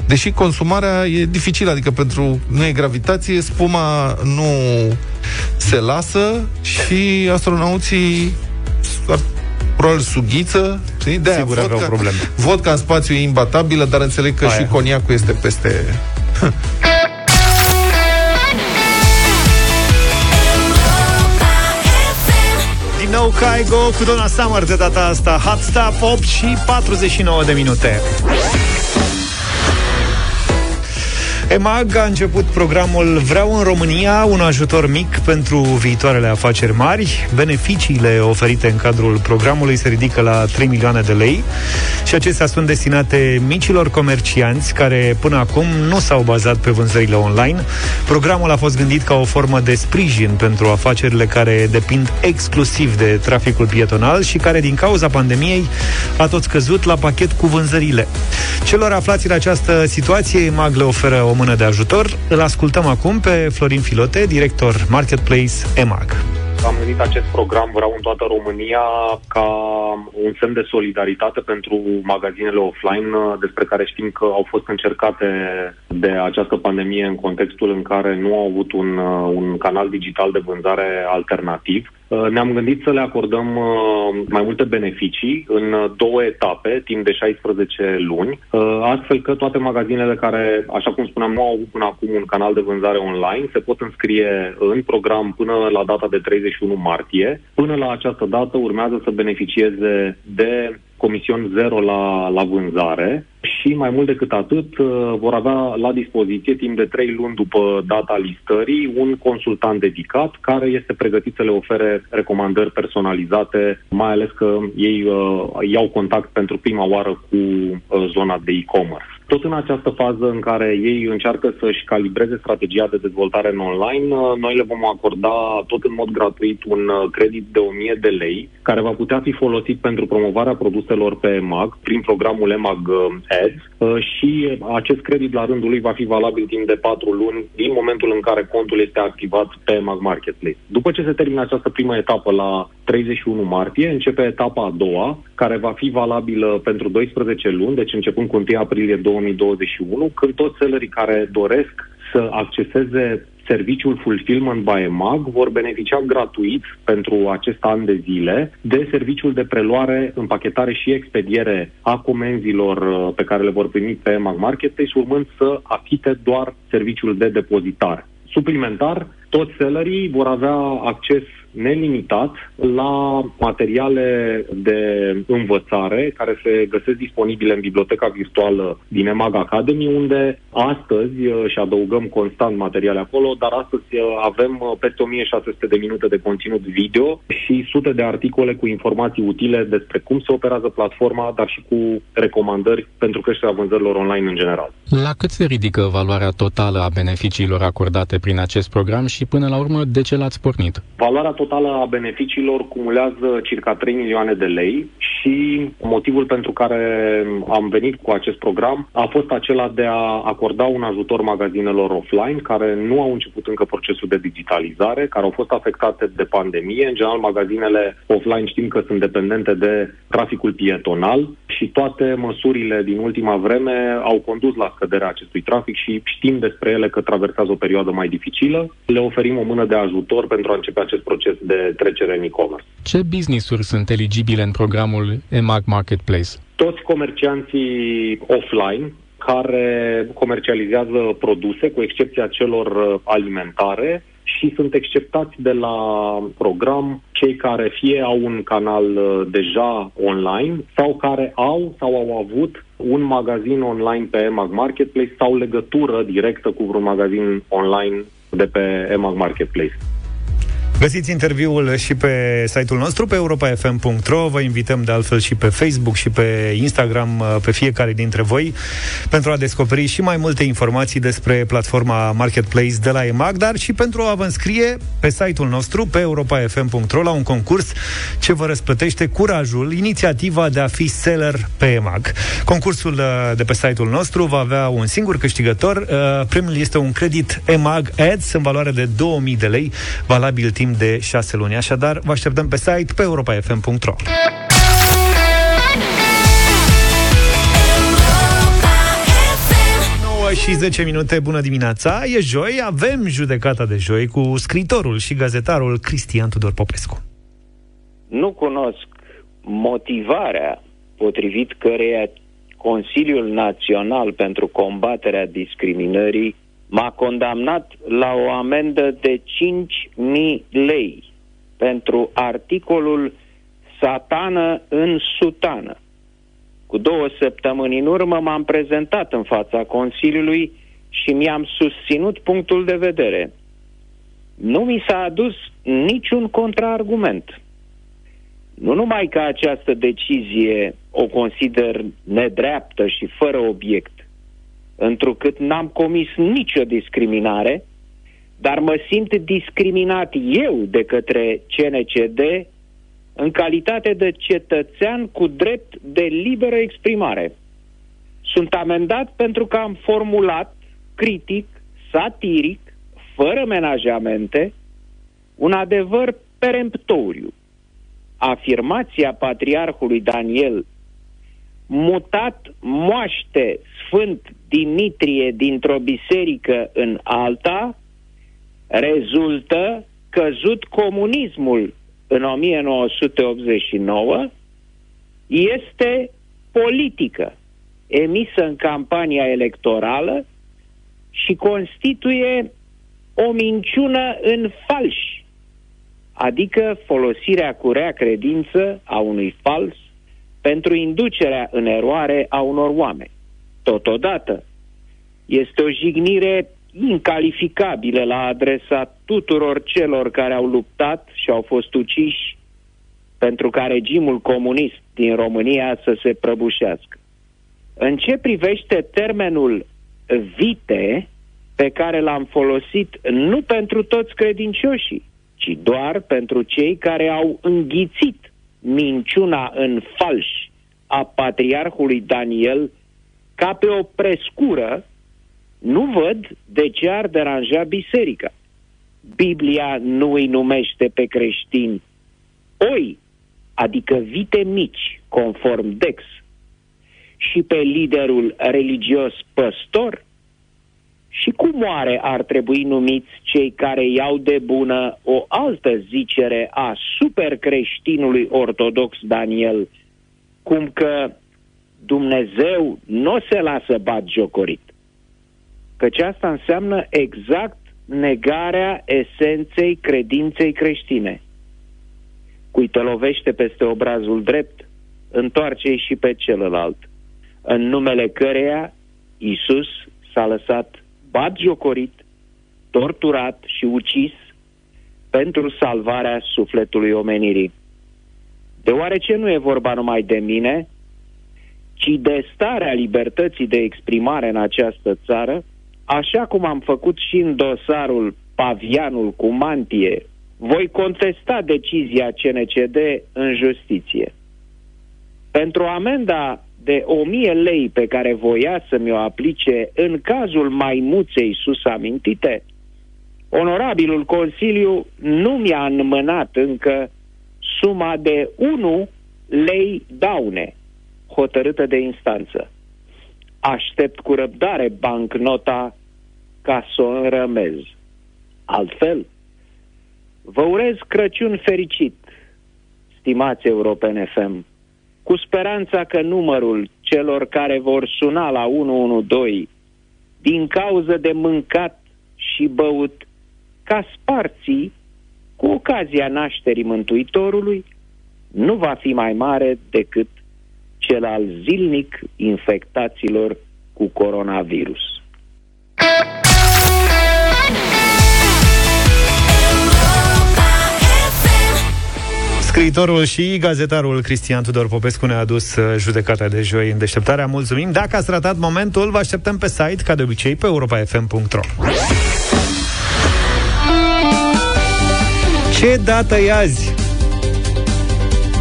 Deși consumarea e dificilă, adică pentru nu e gravitație, spuma nu se lasă și astronauții ar probabil sughiță, știi? De Sigur vodka, aveau probleme. Vodka în spațiu e imbatabilă, dar înțeleg că Aia. și coniacul este peste... Din nou Caigo cu Donna Summer de data asta Hot Stuff 8 și 49 de minute EMAG a început programul Vreau în România un ajutor mic pentru viitoarele afaceri mari. Beneficiile oferite în cadrul programului se ridică la 3 milioane de lei și acestea sunt destinate micilor comercianți care până acum nu s-au bazat pe vânzările online. Programul a fost gândit ca o formă de sprijin pentru afacerile care depind exclusiv de traficul pietonal și care din cauza pandemiei a tot scăzut la pachet cu vânzările. Celor aflați în această situație, EMAG le oferă o mână de ajutor. Îl ascultăm acum pe Florin Filote, director Marketplace EMAG. Am gândit acest program Vreau în toată România ca un semn de solidaritate pentru magazinele offline uh, despre care știm că au fost încercate de această pandemie în contextul în care nu au avut un, uh, un canal digital de vânzare alternativ. Uh, Ne-am gândit să le acordăm uh, mai multe beneficii în uh, două etape, timp de 16 luni, uh, astfel că toate magazinele care, așa cum spuneam, nu au avut până acum un canal de vânzare online, se pot înscrie în program până la data de 31 martie. Până la această dată urmează să beneficieze de comision zero la, la vânzare și mai mult decât atât uh, vor avea la dispoziție timp de trei luni după data listării un consultant dedicat care este pregătit să le ofere recomandări personalizate, mai ales că ei uh, iau contact pentru prima oară cu uh, zona de e-commerce. Tot în această fază în care ei încearcă să-și calibreze strategia de dezvoltare în online, uh, noi le vom acorda tot în mod gratuit un uh, credit de 1000 de lei, care va putea fi folosit pentru promovarea produselor pe EMAG, prin programul EMAG uh, Ads, uh, și acest credit la rândul lui va fi valabil timp de 4 luni din momentul în care contul este activat pe EMAG Marketplace. După ce se termină această primă etapă la 31 martie, începe etapa a doua, care va fi valabilă pentru 12 luni, deci începând cu 1 aprilie 2021, când toți sellerii care doresc să acceseze serviciul Fulfillment by EMAG vor beneficia gratuit pentru acest an de zile de serviciul de preluare, împachetare și expediere a comenzilor uh, pe care le vor primi pe EMAG Marketplace, urmând să achite doar serviciul de depozitare. Suplimentar, toți sellerii vor avea acces nelimitat la materiale de învățare care se găsesc disponibile în biblioteca virtuală din EMAG Academy, unde astăzi, uh, și adăugăm constant materiale acolo, dar astăzi uh, avem uh, peste 1600 de minute de conținut video și sute de articole cu informații utile despre cum se operează platforma, dar și cu recomandări pentru creșterea vânzărilor online în general. La cât se ridică valoarea totală a beneficiilor acordate prin acest program și până la urmă de ce l-ați pornit? Valoarea totală a beneficiilor cumulează circa 3 milioane de lei și motivul pentru care am venit cu acest program a fost acela de a acorda un ajutor magazinelor offline care nu au început încă procesul de digitalizare, care au fost afectate de pandemie. În general, magazinele offline știm că sunt dependente de traficul pietonal și toate măsurile din ultima vreme au condus la scăderea acestui trafic și știm despre ele că traversează o perioadă mai dificilă. Le oferim o mână de ajutor pentru a începe acest proces de trecere în e-commerce. Ce business-uri sunt eligibile în programul EMAG Marketplace? Toți comercianții offline care comercializează produse, cu excepția celor uh, alimentare, și sunt exceptați de la program cei care fie au un canal uh, deja online sau care au sau au avut un magazin online pe EMAG Marketplace sau legătură directă cu vreun magazin online de pe EMAG Marketplace. Găsiți interviul și pe site-ul nostru, pe europa.fm.ro. Vă invităm de altfel și pe Facebook și pe Instagram, uh, pe fiecare dintre voi, pentru a descoperi și mai multe informații despre platforma Marketplace de la EMAG, dar și pentru a vă înscrie pe site-ul nostru, pe europa.fm.ro, la un concurs ce vă răsplătește curajul, inițiativa de a fi seller pe EMAG. Concursul uh, de pe site-ul nostru va avea un singur câștigător. Uh, Premiul este un credit EMAG Ads în valoare de 2000 de lei, valabil timp de 6 luni. Așadar, vă așteptăm pe site pe europa.fm.ro. 9 și 10 minute, bună dimineața E joi, avem judecata de joi Cu scritorul și gazetarul Cristian Tudor Popescu Nu cunosc motivarea potrivit căreia Consiliul Național pentru combaterea discriminării m-a condamnat la o amendă de 5.000 lei pentru articolul Satană în sutană. Cu două săptămâni în urmă m-am prezentat în fața Consiliului și mi-am susținut punctul de vedere. Nu mi s-a adus niciun contraargument. Nu numai că această decizie o consider nedreaptă și fără obiect, întrucât n-am comis nicio discriminare, dar mă simt discriminat eu de către CNCD în calitate de cetățean cu drept de liberă exprimare. Sunt amendat pentru că am formulat critic, satiric, fără menajamente, un adevăr peremptoriu. Afirmația patriarhului Daniel, mutat moaște Sfânt Dimitrie dintr-o biserică în alta, rezultă căzut comunismul în 1989 este politică emisă în campania electorală și constituie o minciună în falș, adică folosirea cu rea credință a unui fals pentru inducerea în eroare a unor oameni. Totodată, este o jignire incalificabilă la adresa tuturor celor care au luptat și au fost uciși pentru ca regimul comunist din România să se prăbușească. În ce privește termenul vite, pe care l-am folosit nu pentru toți credincioșii, ci doar pentru cei care au înghițit minciuna în falș a patriarhului Daniel ca pe o prescură nu văd de ce ar deranja biserica. Biblia nu îi numește pe creștini oi, adică vite mici, conform Dex, și pe liderul religios păstor? Și cum oare ar trebui numiți cei care iau de bună o altă zicere a supercreștinului ortodox Daniel, cum că Dumnezeu nu se lasă bat jocorit? Căci asta înseamnă exact negarea esenței credinței creștine. Cui te lovește peste obrazul drept, întoarce și pe celălalt, în numele căreia Isus s-a lăsat batjocorit, torturat și ucis pentru salvarea sufletului omenirii. Deoarece nu e vorba numai de mine, ci de starea libertății de exprimare în această țară, așa cum am făcut și în dosarul Pavianul cu mantie, voi contesta decizia CNCD în justiție. Pentru amenda de 1000 lei pe care voia să mi-o aplice în cazul maimuței sus amintite, onorabilul Consiliu nu mi-a înmânat încă suma de 1 lei daune hotărâtă de instanță. Aștept cu răbdare bancnota ca să o înrămez. Altfel, vă urez Crăciun fericit, stimați Europen FM, cu speranța că numărul celor care vor suna la 112 din cauză de mâncat și băut ca sparții cu ocazia nașterii Mântuitorului nu va fi mai mare decât cel al zilnic infectaților cu coronavirus. Scriitorul și gazetarul Cristian Tudor Popescu ne-a adus uh, judecata de joi în deșteptarea. Mulțumim! Dacă ați ratat momentul, vă așteptăm pe site, ca de obicei, pe europafm.ro Ce dată e azi?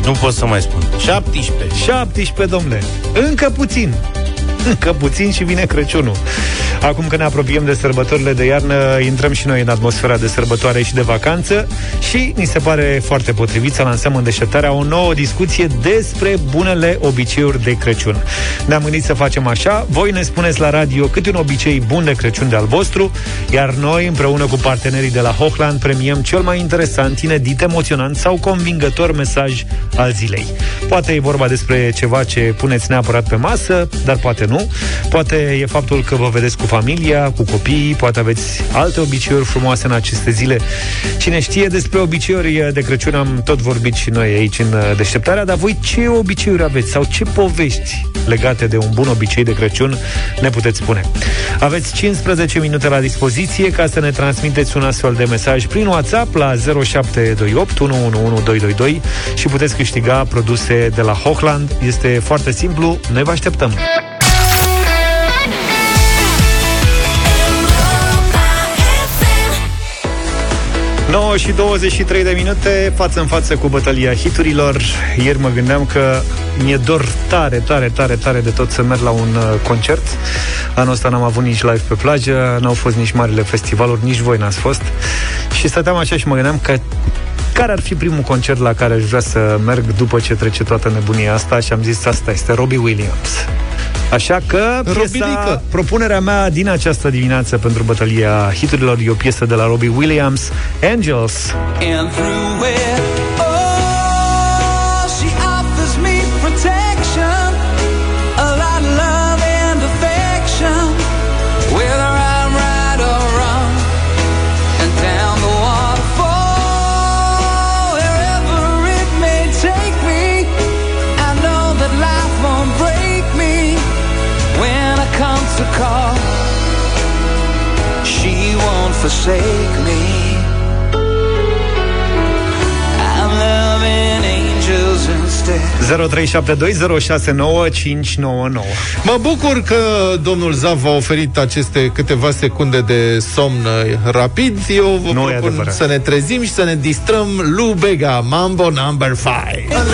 Nu pot să mai spun. 17. 17, domnule. Încă puțin. Încă puțin și vine Crăciunul. Acum că ne apropiem de sărbătorile de iarnă, intrăm și noi în atmosfera de sărbătoare și de vacanță și ni se pare foarte potrivit să lansăm în deșteptarea o nouă discuție despre bunele obiceiuri de Crăciun. Ne-am gândit să facem așa, voi ne spuneți la radio câte un obicei bun de Crăciun de al vostru, iar noi, împreună cu partenerii de la Hochland, premiem cel mai interesant, inedit, emoționant sau convingător mesaj al zilei. Poate e vorba despre ceva ce puneți neapărat pe masă, dar poate nu. Poate e faptul că vă vedeți cu familia, cu copiii, poate aveți alte obiceiuri frumoase în aceste zile. Cine știe despre obiceiuri de Crăciun am tot vorbit și noi aici în deșteptarea, dar voi ce obiceiuri aveți sau ce povești legate de un bun obicei de Crăciun ne puteți spune. Aveți 15 minute la dispoziție ca să ne transmiteți un astfel de mesaj prin WhatsApp la 0728 111222 și puteți câștiga produse de la Hochland. Este foarte simplu, noi vă așteptăm! 9 și 23 de minute față în față cu bătălia hiturilor. Ieri mă gândeam că mi-e dor tare, tare, tare, tare de tot să merg la un uh, concert. Anul ăsta n-am avut nici live pe plajă, n-au fost nici marile festivaluri, nici voi n-ați fost. Și stăteam așa și mă gândeam că care ar fi primul concert la care aș vrea să merg după ce trece toată nebunia asta și am zis asta este Robbie Williams. Așa că piesa, Robilică. propunerea mea din această dimineață pentru bătălia hiturilor e o piesă de la Robbie Williams, Angels. And through forsake me. I'm loving angels instead. 0372069599. Mă bucur că domnul Zav a oferit aceste câteva secunde de somn uh, rapid. Eu vă Nu e propun adevărat. să ne trezim și să ne distrăm Lu Bega, Mambo Number 5. A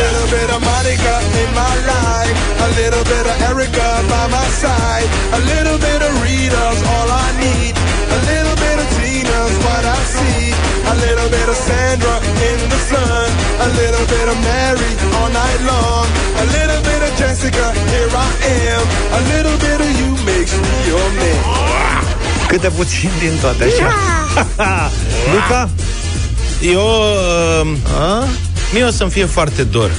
little bit of Monica in my life, a little bit of Erica by my side, a little bit of Rita's all little bit of Mary all night long, a little bit of Jessica, here I am, a little bit of you makes me your man. Câte puțin din toate, așa. Luca? Eu... Uh, mie o să-mi fie foarte dor.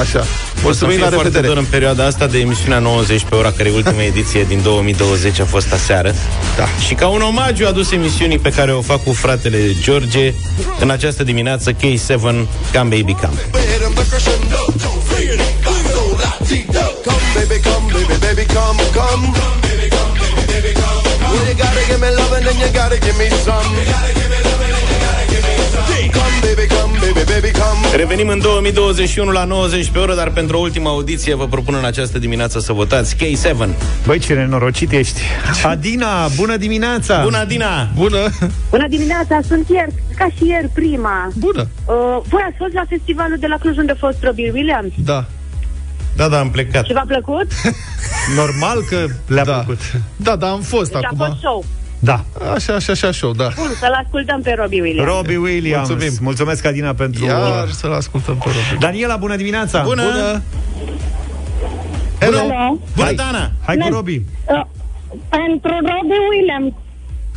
Așa. O să Mulțumim, fie la foarte revedere. dor în perioada asta de emisiunea 90 pe ora, care ultima ediție din 2020 a fost aseară. Da. Și ca un omagiu adus emisiunii pe care o fac cu fratele George în această dimineață, K7, Come Baby Come. Come, baby, come, baby, baby, come, come. Well, you gotta give me love and then you gotta give me some. Come, baby, come, baby, baby, come. Revenim în 2021 la 90 pe oră, dar pentru o ultimă audiție vă propun în această dimineață să votați K7. Băi, ce nenorocit ești. Adina, bună dimineața! Bună, Adina! Bună! Bună dimineața, sunt ieri, ca și ieri, prima. Bună! Uh, voi ați fost la festivalul de la Cluj unde a fost Robbie Williams? Da. Da, da, am plecat. Și v-a plăcut? Normal că le-a da. plăcut. Da, da, am fost Deci acum. a fost show. Da. Așa, așa, așa, show, da. Bun, să-l ascultăm pe Robbie Williams. Robbie Williams. Mulțumim. Mulțumesc, Adina, pentru... Iar să-l ascultăm pe Robbie. Daniela, bună dimineața! Bună! Bună! Hello! Hello. Bună, Hai. Dana! Hai cu Ne- Robbie! Uh, pentru Robbie Williams.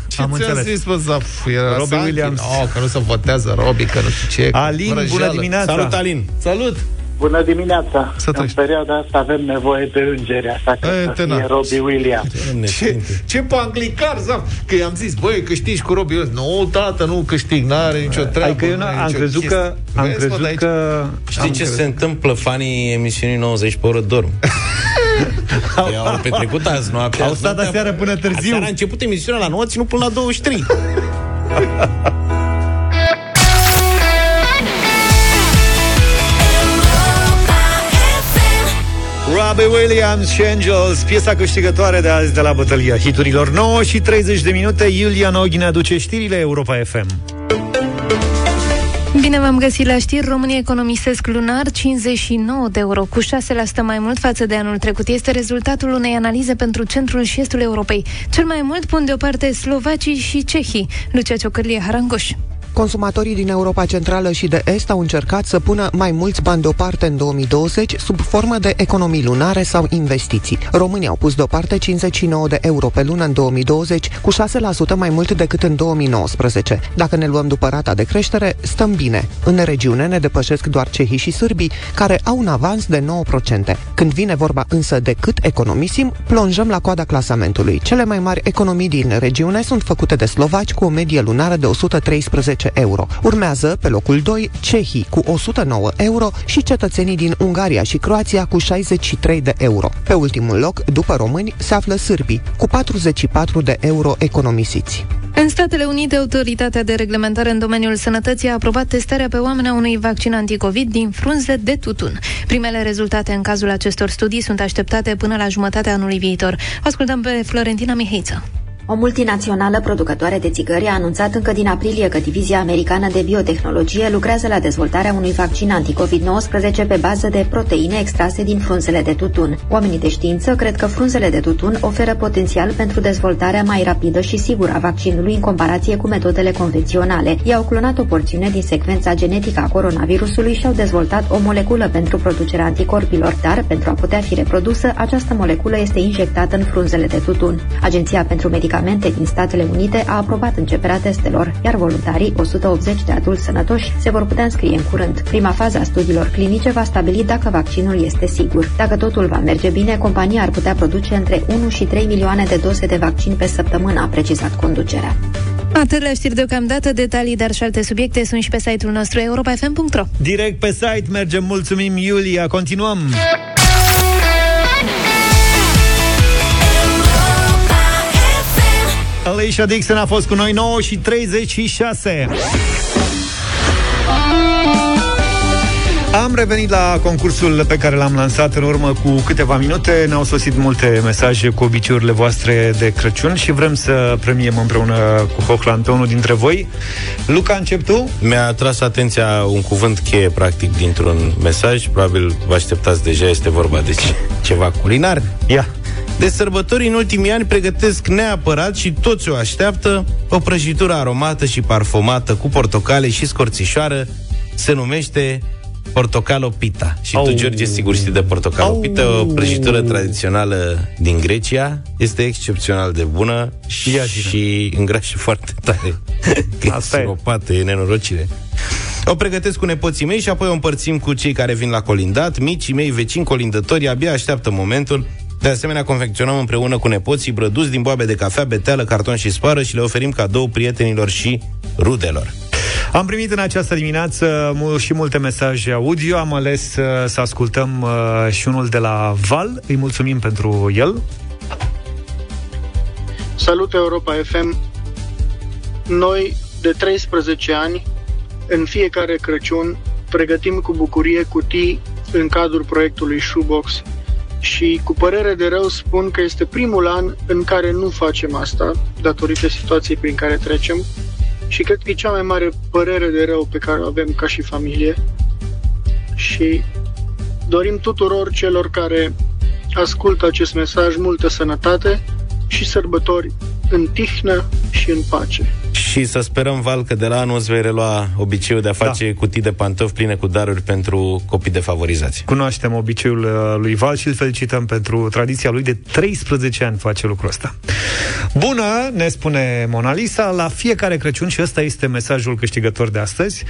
Ce Am ți-am înțeles. zis, bă, Zaf? Era Robbie Sanchi? Williams. Oh, că nu se votează Robbie, că nu știu ce. că Alin, bună vrăjeală. dimineața! Salut, Alin! Salut! Bună dimineața! Să în trăiești. perioada asta avem nevoie de îngeri, așa că E, să tena. fie Robbie Williams. Ce, ce panglicar, Zaf? Că i-am zis, băi, câștigi cu Robbie Williams. Nu, tată, nu câștig, n-are nicio treabă. Adică eu n- n-are am nicio crezut chestie. că... Am Vezi, mă, crezut de aici- că... Știi am ce crezut. se întâmplă? Fanii emisiunii 90 pe oră dorm. Ei au petrecut azi noaptea. Au stat noaptea- aseară până târziu. Aseară a început emisiunea la 9, a ținut până la 23. Robbie Williams și Angels, piesa câștigătoare de azi de la bătălia hiturilor 9 și 30 de minute. Iulia Noghi ne aduce știrile Europa FM. Bine v-am găsit la știri. România economisesc lunar 59 de euro, cu 6% mai mult față de anul trecut. Este rezultatul unei analize pentru centrul și estul Europei. Cel mai mult pun deoparte slovacii și cehii. Lucia Ciocărlie, Harangoș. Consumatorii din Europa Centrală și de Est au încercat să pună mai mulți bani deoparte în 2020 sub formă de economii lunare sau investiții. Românii au pus deoparte 59 de euro pe lună în 2020, cu 6% mai mult decât în 2019. Dacă ne luăm după rata de creștere, stăm bine. În regiune ne depășesc doar cehii și sârbii, care au un avans de 9%. Când vine vorba însă de cât economisim, plonjăm la coada clasamentului. Cele mai mari economii din regiune sunt făcute de slovaci cu o medie lunară de 113 euro. Urmează, pe locul 2, cehii cu 109 euro și cetățenii din Ungaria și Croația cu 63 de euro. Pe ultimul loc, după români, se află sârbii cu 44 de euro economisiți. În Statele Unite, Autoritatea de Reglementare în domeniul sănătății a aprobat testarea pe oameni a unui vaccin anticovid din frunze de tutun. Primele rezultate în cazul acestor studii sunt așteptate până la jumătatea anului viitor. Ascultăm pe Florentina Miheiță. O multinațională producătoare de țigări a anunțat încă din aprilie că divizia americană de biotehnologie lucrează la dezvoltarea unui vaccin anticovid-19 pe bază de proteine extrase din frunzele de tutun. Oamenii de știință cred că frunzele de tutun oferă potențial pentru dezvoltarea mai rapidă și sigură a vaccinului în comparație cu metodele convenționale. Ei au clonat o porțiune din secvența genetică a coronavirusului și au dezvoltat o moleculă pentru producerea anticorpilor, dar pentru a putea fi reprodusă, această moleculă este injectată în frunzele de tutun. Agenția pentru Medicamente Medicamente din Statele Unite a aprobat începerea testelor, iar voluntarii, 180 de adulți sănătoși, se vor putea înscrie în curând. Prima fază a studiilor clinice va stabili dacă vaccinul este sigur. Dacă totul va merge bine, compania ar putea produce între 1 și 3 milioane de doze de vaccin pe săptămână, a precizat conducerea. Atât la știri deocamdată, detalii, dar și alte subiecte sunt și pe site-ul nostru europafm.ro Direct pe site mergem, mulțumim Iulia, continuăm! Alicia Dixon a fost cu noi 9 și 36. Am revenit la concursul pe care l-am lansat în urmă cu câteva minute. Ne-au sosit multe mesaje cu obiceiurile voastre de Crăciun și vrem să premiem împreună cu Hochland pe unul dintre voi. Luca, încep tu? Mi-a tras atenția un cuvânt cheie, practic, dintr-un mesaj. Probabil vă așteptați deja, este vorba de ceva culinar. Ia. De sărbători în ultimii ani pregătesc neapărat și toți o așteaptă o prăjitură aromată și parfumată cu portocale și scorțișoară. Se numește portocalo pita. Și Au. tu, George, sigur știi de portocalo Au. pita, o prăjitură tradițională din Grecia. Este excepțional de bună și, Ia și îngrașă foarte tare. Asta e. e nenorocire. O pregătesc cu nepoții mei și apoi o împărțim cu cei care vin la colindat. Micii mei vecini colindători abia așteaptă momentul de asemenea, confecționăm împreună cu nepoții brăduți din boabe de cafea, beteală, carton și spară și le oferim cadou prietenilor și rudelor. Am primit în această dimineață și multe mesaje audio. Am ales uh, să ascultăm uh, și unul de la Val. Îi mulțumim pentru el. Salut Europa FM! Noi, de 13 ani, în fiecare Crăciun, pregătim cu bucurie cutii în cadrul proiectului Shoebox și cu părere de rău spun că este primul an în care nu facem asta, datorită situației prin care trecem și cred că e cea mai mare părere de rău pe care o avem ca și familie și dorim tuturor celor care ascultă acest mesaj multă sănătate și sărbători în tihnă și în pace. Și să sperăm, Val, că de la anul îți vei relua obiceiul de a face da. cutii de pantofi pline cu daruri pentru copii defavorizați. Cunoaștem obiceiul uh, lui Val și îl felicităm pentru tradiția lui de 13 ani face lucrul ăsta. Bună, ne spune Mona Lisa, la fiecare Crăciun, și ăsta este mesajul câștigător de astăzi,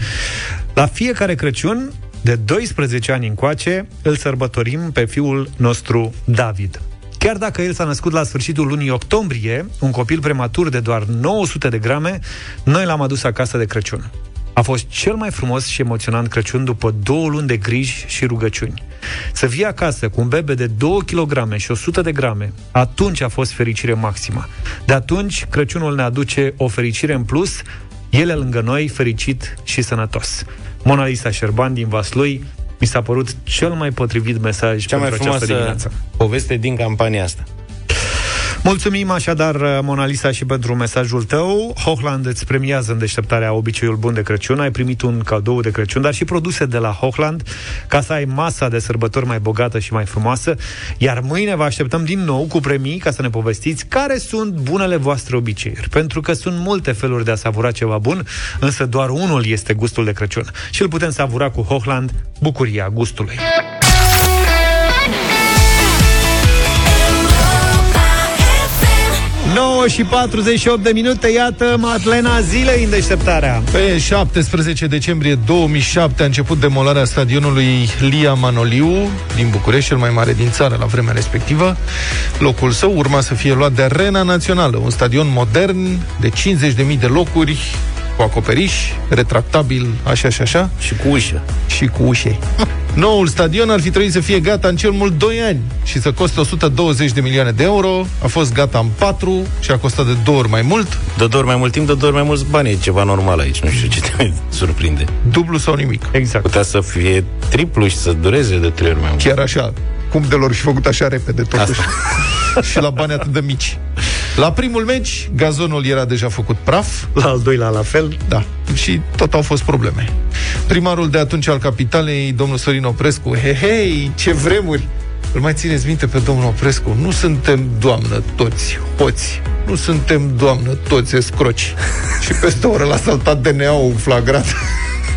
la fiecare Crăciun, de 12 ani încoace, îl sărbătorim pe fiul nostru David. Chiar dacă el s-a născut la sfârșitul lunii octombrie, un copil prematur de doar 900 de grame, noi l-am adus acasă de Crăciun. A fost cel mai frumos și emoționant Crăciun după două luni de griji și rugăciuni. Să vii acasă cu un bebe de 2 kg și 100 de grame, atunci a fost fericire maximă. De atunci, Crăciunul ne aduce o fericire în plus, ele lângă noi, fericit și sănătos. Mona Lisa Șerban din Vaslui, mi s-a părut cel mai potrivit mesaj Cea mai frumoasă dimineață. poveste din campania asta. Mulțumim așadar, Mona Lisa, și pentru mesajul tău. Hochland îți premiază în deșteptarea obiceiul bun de Crăciun. Ai primit un cadou de Crăciun, dar și produse de la Hochland ca să ai masa de sărbători mai bogată și mai frumoasă. Iar mâine vă așteptăm din nou cu premii ca să ne povestiți care sunt bunele voastre obiceiuri. Pentru că sunt multe feluri de a savura ceva bun, însă doar unul este gustul de Crăciun. Și îl putem savura cu Hochland, bucuria gustului. 9 și 48 de minute, iată Madlena zilei în deșteptarea. Pe 17 decembrie 2007 a început demolarea stadionului Lia Manoliu din București, cel mai mare din țară la vremea respectivă. Locul său urma să fie luat de Arena Națională, un stadion modern de 50.000 de locuri, cu acoperiș, retractabil, așa și așa. Și cu ușă. Și cu ușe. Noul stadion ar fi trebuit să fie gata în cel mult 2 ani și să coste 120 de milioane de euro. A fost gata în 4 și a costat de două ori mai mult. De două ori mai mult timp, de două ori mai mulți bani. E ceva normal aici, nu știu ce te surprinde. Dublu sau nimic. Exact. Putea să fie triplu și să dureze de trei ori mai mult. Chiar așa. Cum de lor și făcut așa repede, totuși. și la bani atât de mici. La primul meci, gazonul era deja făcut praf. La al doilea la fel. Da. Și tot au fost probleme. Primarul de atunci al capitalei, domnul Sorin Oprescu, hei, hei, ce vremuri! Îl mai țineți minte pe domnul Oprescu? Nu suntem, doamnă, toți hoți. Nu suntem, doamnă, toți escroci. și peste o oră l-a saltat DNA-ul flagrat.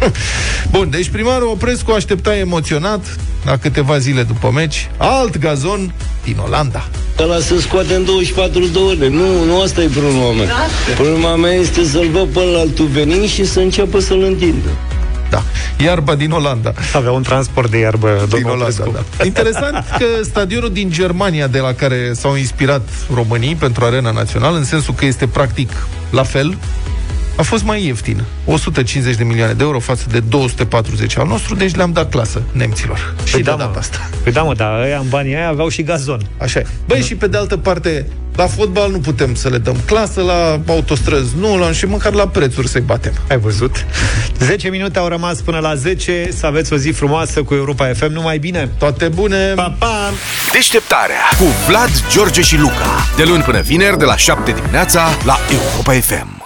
Bun, deci primarul Oprescu aștepta emoționat, la câteva zile după meci, alt gazon din Olanda. Ăla se scoate în 24 de ore. Nu, nu asta e problema mea. Problema mea este să-l văd pe altul veni și să înceapă să-l întindă. Da. Iarba din Olanda. Avea un transport de iarbă, din Olanda, da. Interesant că stadionul din Germania, de la care s-au inspirat românii pentru arena națională, în sensul că este practic la fel, a fost mai ieftin. 150 de milioane de euro față de 240 al nostru, deci le-am dat clasă nemților. Păi și da, de data asta. Păi da, mă, dar ăia în banii aia aveau și gazon. Așa e. Băi, nu. și pe de altă parte, la fotbal nu putem să le dăm clasă, la autostrăzi nu, la, și măcar la prețuri să-i batem. Ai văzut? 10 minute au rămas până la 10, să aveți o zi frumoasă cu Europa FM, numai bine! Toate bune! Pa, pa! Deșteptarea cu Vlad, George și Luca. De luni până vineri, de la 7 dimineața, la Europa FM.